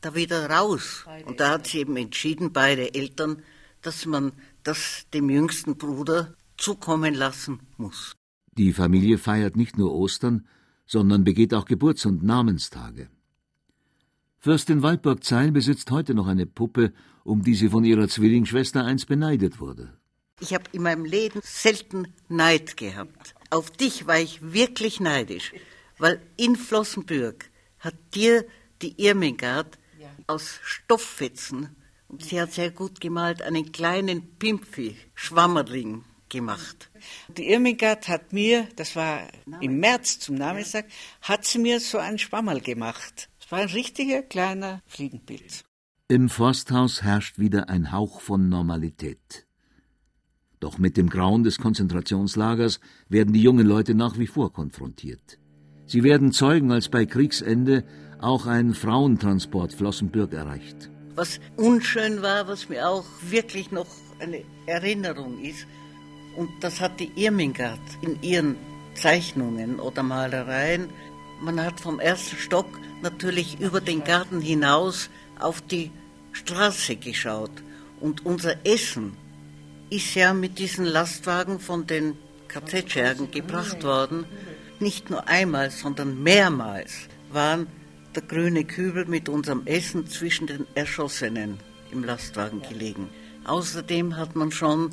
da wieder raus. Und da hat sie eben entschieden, beide Eltern, dass man das dem jüngsten Bruder zukommen lassen muss. Die Familie feiert nicht nur Ostern, sondern begeht auch Geburts- und Namenstage. Fürstin Waldburg-Zeil besitzt heute noch eine Puppe, um die sie von ihrer Zwillingsschwester einst beneidet wurde. Ich habe in meinem Leben selten Neid gehabt. Auf dich war ich wirklich neidisch, weil in Flossenbürg hat dir die Irmingard aus Stofffetzen und sie hat sehr gut gemalt, einen kleinen Pimpfi, Schwammerling gemacht. Die Irmingard hat mir, das war im März zum Namenstag, hat sie mir so ein Schwammerl gemacht. Es war ein richtiger kleiner Fliegenpilz. Im Forsthaus herrscht wieder ein Hauch von Normalität. Doch mit dem Grauen des Konzentrationslagers werden die jungen Leute nach wie vor konfrontiert. Sie werden Zeugen, als bei Kriegsende auch ein Frauentransport Flossenbürg erreicht. Was unschön war, was mir auch wirklich noch eine Erinnerung ist, und das hat die Irmingard in ihren Zeichnungen oder Malereien. Man hat vom ersten Stock natürlich über den Garten hinaus auf die Straße geschaut. Und unser Essen ist ja mit diesen Lastwagen von den KZ-Schergen gebracht worden. Nicht nur einmal, sondern mehrmals waren der grüne Kübel mit unserem Essen zwischen den Erschossenen im Lastwagen gelegen. Außerdem hat man schon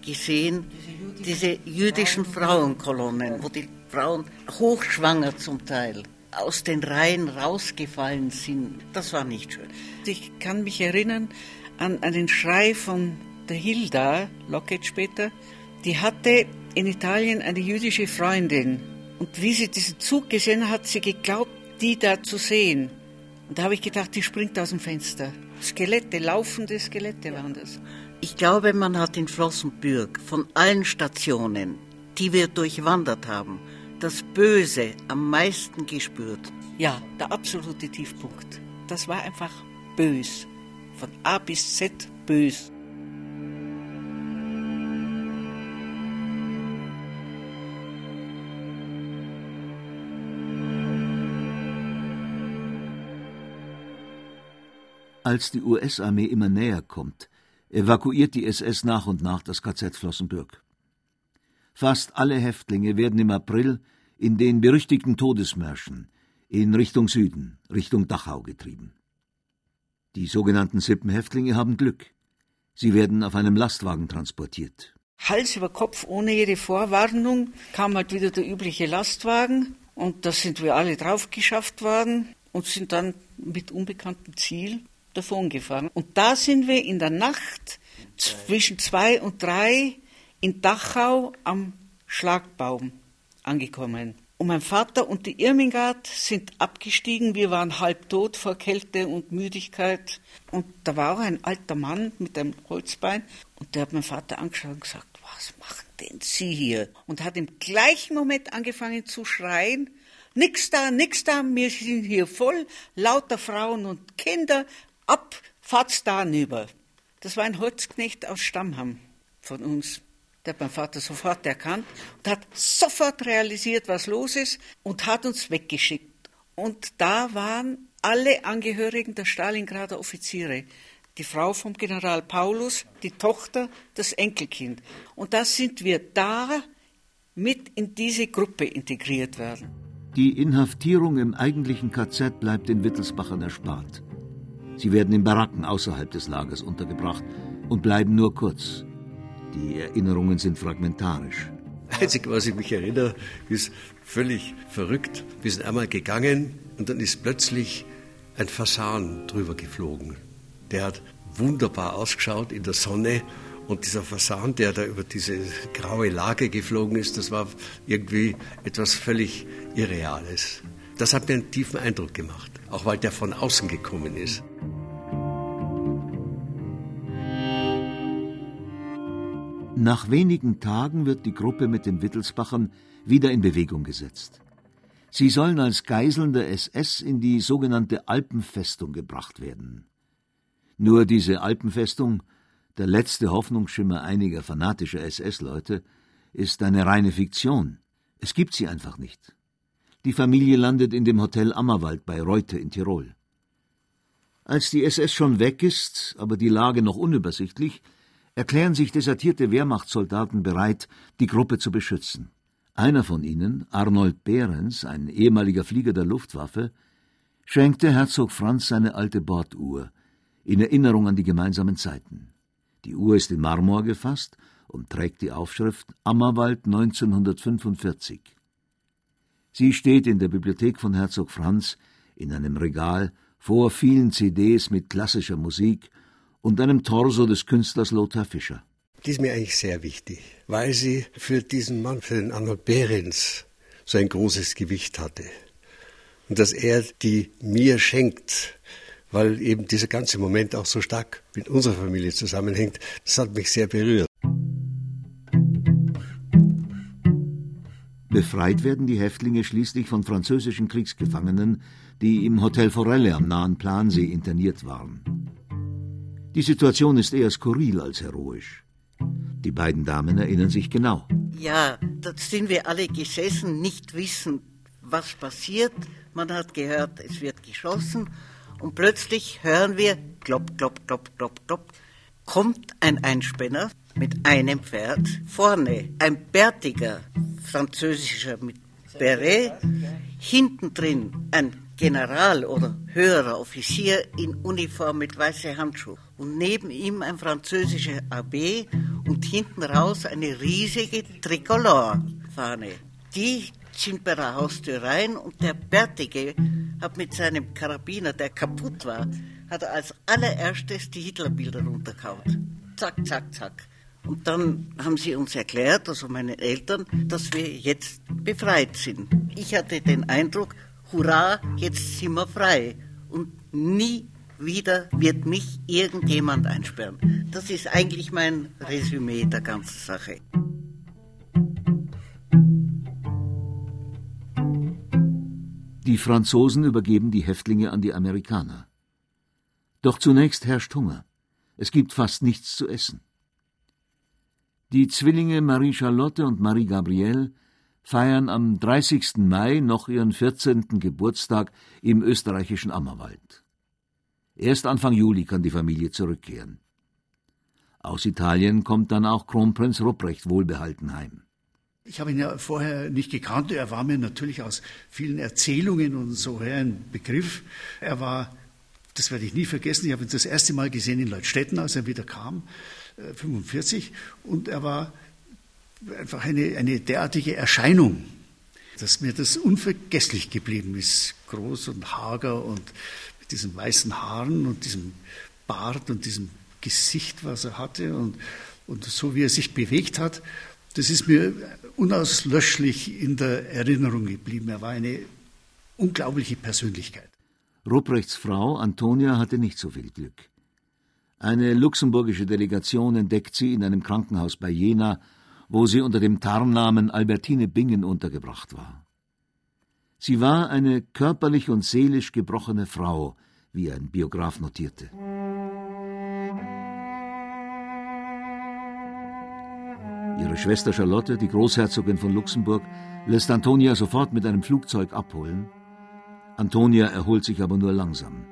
gesehen, diese jüdischen Frauenkolonnen, wo die Frauen hochschwanger zum Teil aus den Reihen rausgefallen sind. Das war nicht schön. Ich kann mich erinnern an einen Schrei von der Hilda, Lockett später. Die hatte in Italien eine jüdische Freundin. Und wie sie diesen Zug gesehen hat, hat sie geglaubt, die da zu sehen. Und da habe ich gedacht, die springt aus dem Fenster. Skelette, laufende Skelette waren das. Ich glaube, man hat in Flossenbürg von allen Stationen, die wir durchwandert haben, das Böse am meisten gespürt. Ja, der absolute Tiefpunkt. Das war einfach bös. Von A bis Z bös. Als die US-Armee immer näher kommt, evakuiert die SS nach und nach das KZ Flossenbürg. Fast alle Häftlinge werden im April in den berüchtigten Todesmärschen in Richtung Süden, Richtung Dachau getrieben. Die sogenannten Sippenhäftlinge haben Glück. Sie werden auf einem Lastwagen transportiert. Hals über Kopf, ohne jede Vorwarnung, kam halt wieder der übliche Lastwagen Und da sind wir alle drauf geschafft worden und sind dann mit unbekanntem Ziel davongefahren. Und da sind wir in der Nacht zwischen zwei und drei in Dachau am Schlagbaum angekommen. Und mein Vater und die Irmingard sind abgestiegen. Wir waren halb tot vor Kälte und Müdigkeit. Und da war auch ein alter Mann mit einem Holzbein. Und der hat meinen Vater angeschaut und gesagt, was machen denn Sie hier? Und hat im gleichen Moment angefangen zu schreien. Nix da, nix da, wir sind hier voll, lauter Frauen und Kinder. Ab, fahrt's da hinüber. Das war ein Holzknecht aus Stammham von uns. Der hat mein Vater sofort erkannt und hat sofort realisiert, was los ist und hat uns weggeschickt. Und da waren alle Angehörigen der Stalingrader Offiziere. Die Frau vom General Paulus, die Tochter, das Enkelkind. Und da sind wir da mit in diese Gruppe integriert werden. Die Inhaftierung im eigentlichen KZ bleibt den Wittelsbachern erspart. Sie werden in Baracken außerhalb des Lagers untergebracht und bleiben nur kurz. Die Erinnerungen sind fragmentarisch. Einzig, was ich mich erinnere, ist völlig verrückt. Wir sind einmal gegangen und dann ist plötzlich ein Fasan drüber geflogen. Der hat wunderbar ausgeschaut in der Sonne und dieser Fasan, der da über diese graue Lage geflogen ist, das war irgendwie etwas völlig Irreales. Das hat mir einen tiefen Eindruck gemacht, auch weil der von außen gekommen ist. Nach wenigen Tagen wird die Gruppe mit den Wittelsbachern wieder in Bewegung gesetzt. Sie sollen als Geiseln der SS in die sogenannte Alpenfestung gebracht werden. Nur diese Alpenfestung, der letzte Hoffnungsschimmer einiger fanatischer SS-Leute, ist eine reine Fiktion. Es gibt sie einfach nicht. Die Familie landet in dem Hotel Ammerwald bei Reute in Tirol. Als die SS schon weg ist, aber die Lage noch unübersichtlich, erklären sich desertierte Wehrmachtssoldaten bereit, die Gruppe zu beschützen. Einer von ihnen, Arnold Behrens, ein ehemaliger Flieger der Luftwaffe, schenkte Herzog Franz seine alte Borduhr in Erinnerung an die gemeinsamen Zeiten. Die Uhr ist in Marmor gefasst und trägt die Aufschrift Ammerwald 1945. Sie steht in der Bibliothek von Herzog Franz in einem Regal vor vielen CDs mit klassischer Musik und einem Torso des Künstlers Lothar Fischer. Die ist mir eigentlich sehr wichtig, weil sie für diesen Mann, für den Arnold Behrens, so ein großes Gewicht hatte. Und dass er die mir schenkt, weil eben dieser ganze Moment auch so stark mit unserer Familie zusammenhängt, das hat mich sehr berührt. Befreit werden die Häftlinge schließlich von französischen Kriegsgefangenen, die im Hotel Forelle am nahen Plansee interniert waren. Die Situation ist eher skurril als heroisch. Die beiden Damen erinnern sich genau. Ja, da sind wir alle gesessen, nicht wissen, was passiert. Man hat gehört, es wird geschossen und plötzlich hören wir, klopp, klopp, klopp, klopp, klopp, kommt ein Einspänner mit einem Pferd vorne, ein bärtiger französischer mit Beret, hinten drin ein General oder höherer Offizier in Uniform mit weißen Handschuhen und neben ihm ein französischer AB und hinten raus eine riesige Tricolore-Fahne. Die sind bei der Haustür rein und der Bärtige hat mit seinem Karabiner, der kaputt war, hat er als allererstes die Hitlerbilder runtergehaut. Zack, zack, zack. Und dann haben sie uns erklärt, also meine Eltern, dass wir jetzt befreit sind. Ich hatte den Eindruck, hurra, jetzt sind wir frei. Und nie wieder wird mich irgendjemand einsperren. Das ist eigentlich mein Resümee der ganzen Sache. Die Franzosen übergeben die Häftlinge an die Amerikaner. Doch zunächst herrscht Hunger. Es gibt fast nichts zu essen. Die Zwillinge Marie-Charlotte und Marie-Gabrielle feiern am 30. Mai noch ihren 14. Geburtstag im österreichischen Ammerwald. Erst Anfang Juli kann die Familie zurückkehren. Aus Italien kommt dann auch Kronprinz Rupprecht wohlbehalten heim. Ich habe ihn ja vorher nicht gekannt. Er war mir natürlich aus vielen Erzählungen und so her ein Begriff. Er war, das werde ich nie vergessen, ich habe ihn das erste Mal gesehen in Leutstetten, als er wieder kam, 45. Äh, und er war einfach eine, eine derartige Erscheinung. dass mir das unvergesslich geblieben ist. Groß und hager und diesen weißen Haaren und diesem Bart und diesem Gesicht, was er hatte und, und so wie er sich bewegt hat, das ist mir unauslöschlich in der Erinnerung geblieben. Er war eine unglaubliche Persönlichkeit. Ruprechts Frau Antonia hatte nicht so viel Glück. Eine luxemburgische Delegation entdeckt sie in einem Krankenhaus bei Jena, wo sie unter dem Tarnnamen Albertine Bingen untergebracht war. Sie war eine körperlich und seelisch gebrochene Frau, wie ein Biograf notierte. Ihre Schwester Charlotte, die Großherzogin von Luxemburg, lässt Antonia sofort mit einem Flugzeug abholen. Antonia erholt sich aber nur langsam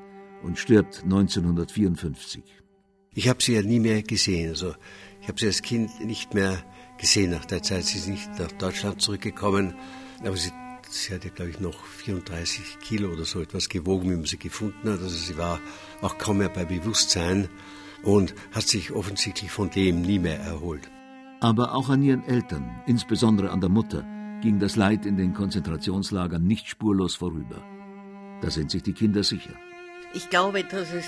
und stirbt 1954. Ich habe sie ja nie mehr gesehen. Also ich habe sie als Kind nicht mehr gesehen nach der Zeit. Sie ist nicht nach Deutschland zurückgekommen, aber sie, sie hat ja, glaube ich, noch 34 Kilo oder so etwas gewogen, wie man sie gefunden hat. Also sie war auch kaum mehr bei Bewusstsein und hat sich offensichtlich von dem nie mehr erholt. Aber auch an ihren Eltern, insbesondere an der Mutter, ging das Leid in den Konzentrationslagern nicht spurlos vorüber. Da sind sich die Kinder sicher. Ich glaube, dass es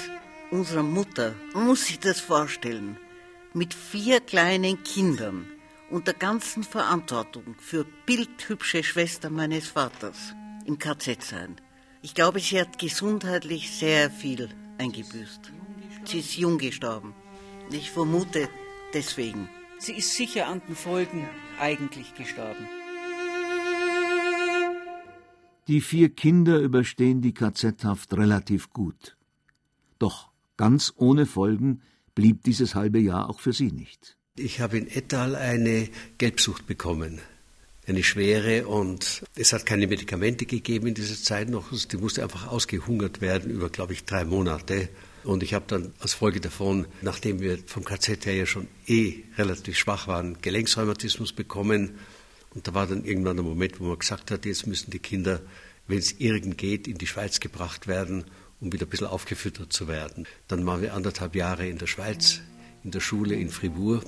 unserer Mutter, muss sich das vorstellen, mit vier kleinen Kindern und der ganzen Verantwortung für bildhübsche Schwester meines Vaters im KZ sein. Ich glaube, sie hat gesundheitlich sehr viel eingebüßt. Sie ist jung gestorben. Ich vermute deswegen. Sie ist sicher an den Folgen eigentlich gestorben. Die vier Kinder überstehen die KZ-Haft relativ gut. Doch ganz ohne Folgen blieb dieses halbe Jahr auch für sie nicht. Ich habe in Ettal eine Gelbsucht bekommen, eine schwere, und es hat keine Medikamente gegeben in dieser Zeit noch. Die musste einfach ausgehungert werden über, glaube ich, drei Monate. Und ich habe dann als Folge davon, nachdem wir vom KZ her ja schon eh relativ schwach waren, Gelenksrheumatismus bekommen. Und da war dann irgendwann der Moment, wo man gesagt hat, jetzt müssen die Kinder, wenn es irgend geht, in die Schweiz gebracht werden, um wieder ein bisschen aufgefüttert zu werden. Dann waren wir anderthalb Jahre in der Schweiz, in der Schule in Fribourg.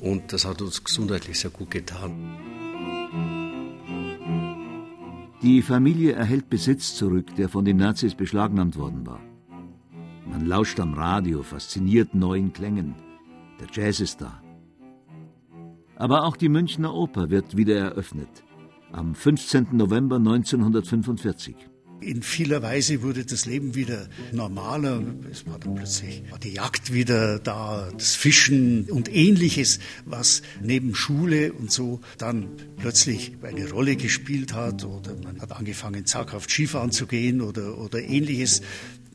Und das hat uns gesundheitlich sehr gut getan. Die Familie erhält Besitz zurück, der von den Nazis beschlagnahmt worden war. Man lauscht am Radio, fasziniert neuen Klängen. Der Jazz ist da. Aber auch die Münchner Oper wird wieder eröffnet. Am 15. November 1945. In vieler Weise wurde das Leben wieder normaler. Es war dann plötzlich die Jagd wieder da, das Fischen und ähnliches, was neben Schule und so dann plötzlich eine Rolle gespielt hat. Oder man hat angefangen, zaghaft Skifahren zu gehen oder, oder ähnliches.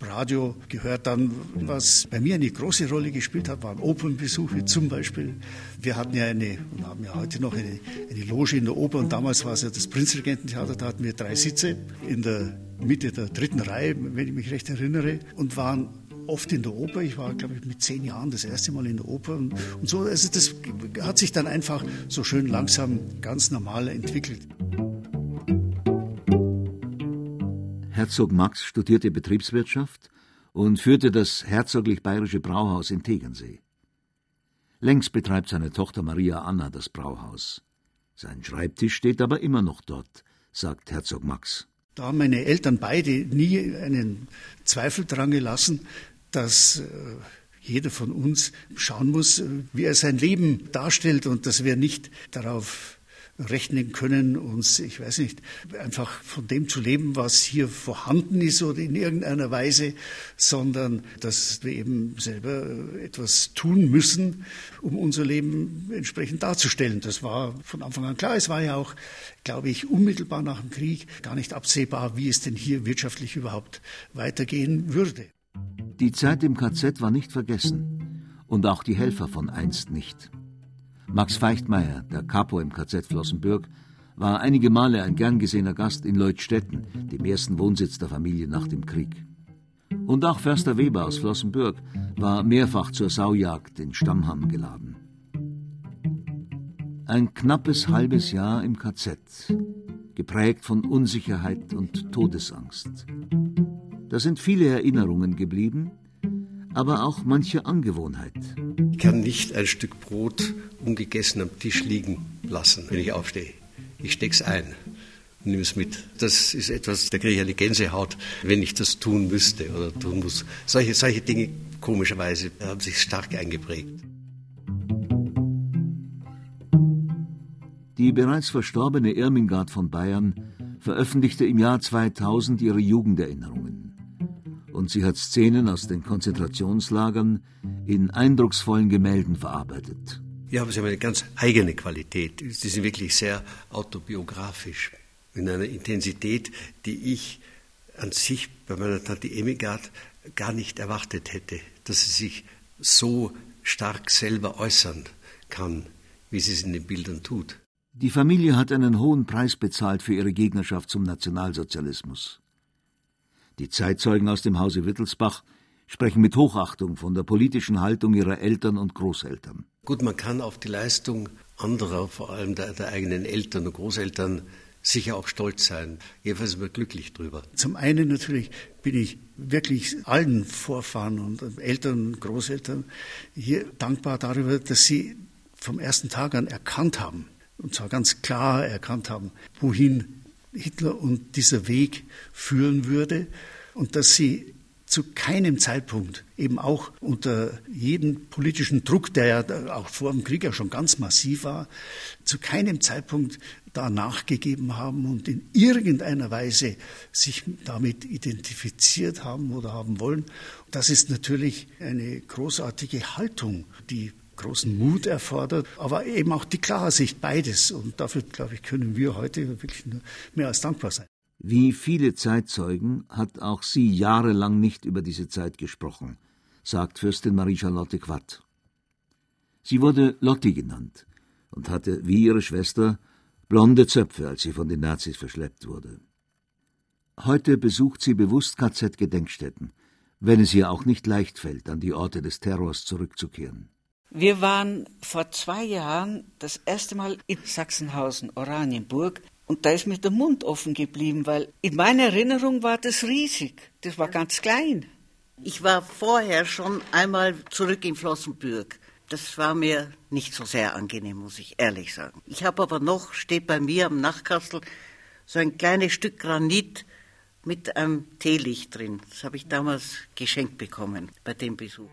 Radio gehört dann, was bei mir eine große Rolle gespielt hat, waren Opernbesuche zum Beispiel. Wir hatten ja eine, und haben ja heute noch eine, eine Loge in der Oper und damals war es ja das Prinzregententheater, da hatten wir drei Sitze in der Mitte der dritten Reihe, wenn ich mich recht erinnere, und waren oft in der Oper. Ich war, glaube ich, mit zehn Jahren das erste Mal in der Oper und, so. Also das hat sich dann einfach so schön langsam ganz normal entwickelt. Herzog Max studierte Betriebswirtschaft und führte das herzoglich bayerische Brauhaus in Tegernsee. Längst betreibt seine Tochter Maria Anna das Brauhaus. Sein Schreibtisch steht aber immer noch dort, sagt Herzog Max. Da haben meine Eltern beide nie einen Zweifel daran gelassen, dass äh, jeder von uns schauen muss, wie er sein Leben darstellt und dass wir nicht darauf rechnen können, uns, ich weiß nicht, einfach von dem zu leben, was hier vorhanden ist oder in irgendeiner Weise, sondern dass wir eben selber etwas tun müssen, um unser Leben entsprechend darzustellen. Das war von Anfang an klar. Es war ja auch, glaube ich, unmittelbar nach dem Krieg gar nicht absehbar, wie es denn hier wirtschaftlich überhaupt weitergehen würde. Die Zeit im KZ war nicht vergessen und auch die Helfer von einst nicht. Max Feichtmeier, der Capo im KZ Flossenbürg, war einige Male ein gern gesehener Gast in Leutstetten, dem ersten Wohnsitz der Familie nach dem Krieg. Und auch Förster Weber aus Flossenbürg war mehrfach zur Saujagd in Stammham geladen. Ein knappes halbes Jahr im KZ, geprägt von Unsicherheit und Todesangst. Da sind viele Erinnerungen geblieben, aber auch manche Angewohnheit. Ich kann nicht ein Stück Brot ungegessen am Tisch liegen lassen, wenn ich aufstehe. Ich steck's ein. nimm es mit. Das ist etwas, da kriege ich eine Gänsehaut, wenn ich das tun müsste oder tun muss. Solche, solche Dinge, komischerweise, haben sich stark eingeprägt. Die bereits verstorbene Irmingard von Bayern veröffentlichte im Jahr 2000 ihre Jugenderinnerungen. Und sie hat Szenen aus den Konzentrationslagern in eindrucksvollen Gemälden verarbeitet. Ja, aber sie haben eine ganz eigene Qualität. Sie sind wirklich sehr autobiografisch, in einer Intensität, die ich an sich bei meiner Tante Emigard gar nicht erwartet hätte, dass sie sich so stark selber äußern kann, wie sie es in den Bildern tut. Die Familie hat einen hohen Preis bezahlt für ihre Gegnerschaft zum Nationalsozialismus. Die Zeitzeugen aus dem Hause Wittelsbach sprechen mit Hochachtung von der politischen Haltung ihrer Eltern und Großeltern. Gut, man kann auf die Leistung anderer, vor allem der, der eigenen Eltern und Großeltern, sicher auch stolz sein. Jedenfalls sind wir glücklich drüber. Zum einen natürlich bin ich wirklich allen Vorfahren und Eltern und Großeltern hier dankbar darüber, dass sie vom ersten Tag an erkannt haben, und zwar ganz klar erkannt haben, wohin Hitler und dieser Weg führen würde und dass sie zu keinem Zeitpunkt, eben auch unter jedem politischen Druck, der ja auch vor dem Krieg ja schon ganz massiv war, zu keinem Zeitpunkt da nachgegeben haben und in irgendeiner Weise sich damit identifiziert haben oder haben wollen. Das ist natürlich eine großartige Haltung, die großen Mut erfordert, aber eben auch die Klarsicht, beides. Und dafür, glaube ich, können wir heute wirklich mehr als dankbar sein. Wie viele Zeitzeugen hat auch sie jahrelang nicht über diese Zeit gesprochen, sagt Fürstin Marie-Charlotte Quatt. Sie wurde Lotti genannt und hatte, wie ihre Schwester, blonde Zöpfe, als sie von den Nazis verschleppt wurde. Heute besucht sie bewusst KZ-Gedenkstätten, wenn es ihr auch nicht leicht fällt, an die Orte des Terrors zurückzukehren. Wir waren vor zwei Jahren das erste Mal in Sachsenhausen, Oranienburg, und da ist mir der Mund offen geblieben, weil in meiner Erinnerung war das riesig. Das war ganz klein. Ich war vorher schon einmal zurück in Flossenbürg. Das war mir nicht so sehr angenehm, muss ich ehrlich sagen. Ich habe aber noch, steht bei mir am Nachtkastel, so ein kleines Stück Granit mit einem Teelicht drin. Das habe ich damals geschenkt bekommen bei dem Besuch.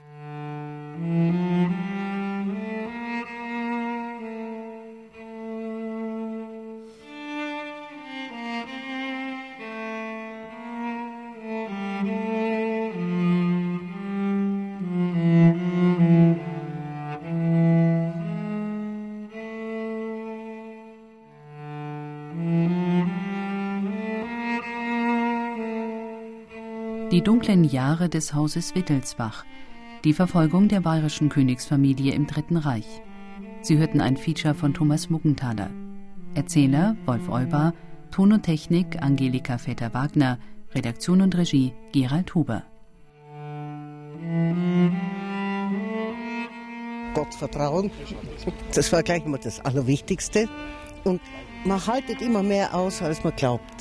Die dunklen Jahre des Hauses Wittelsbach. Die Verfolgung der bayerischen Königsfamilie im Dritten Reich. Sie hörten ein Feature von Thomas Muggenthaler. Erzähler Wolf Euber, Ton und Technik Angelika Vetter-Wagner, Redaktion und Regie Gerald Huber. Gott vertrauen, das war gleich immer das Allerwichtigste. Und man haltet immer mehr aus, als man glaubt.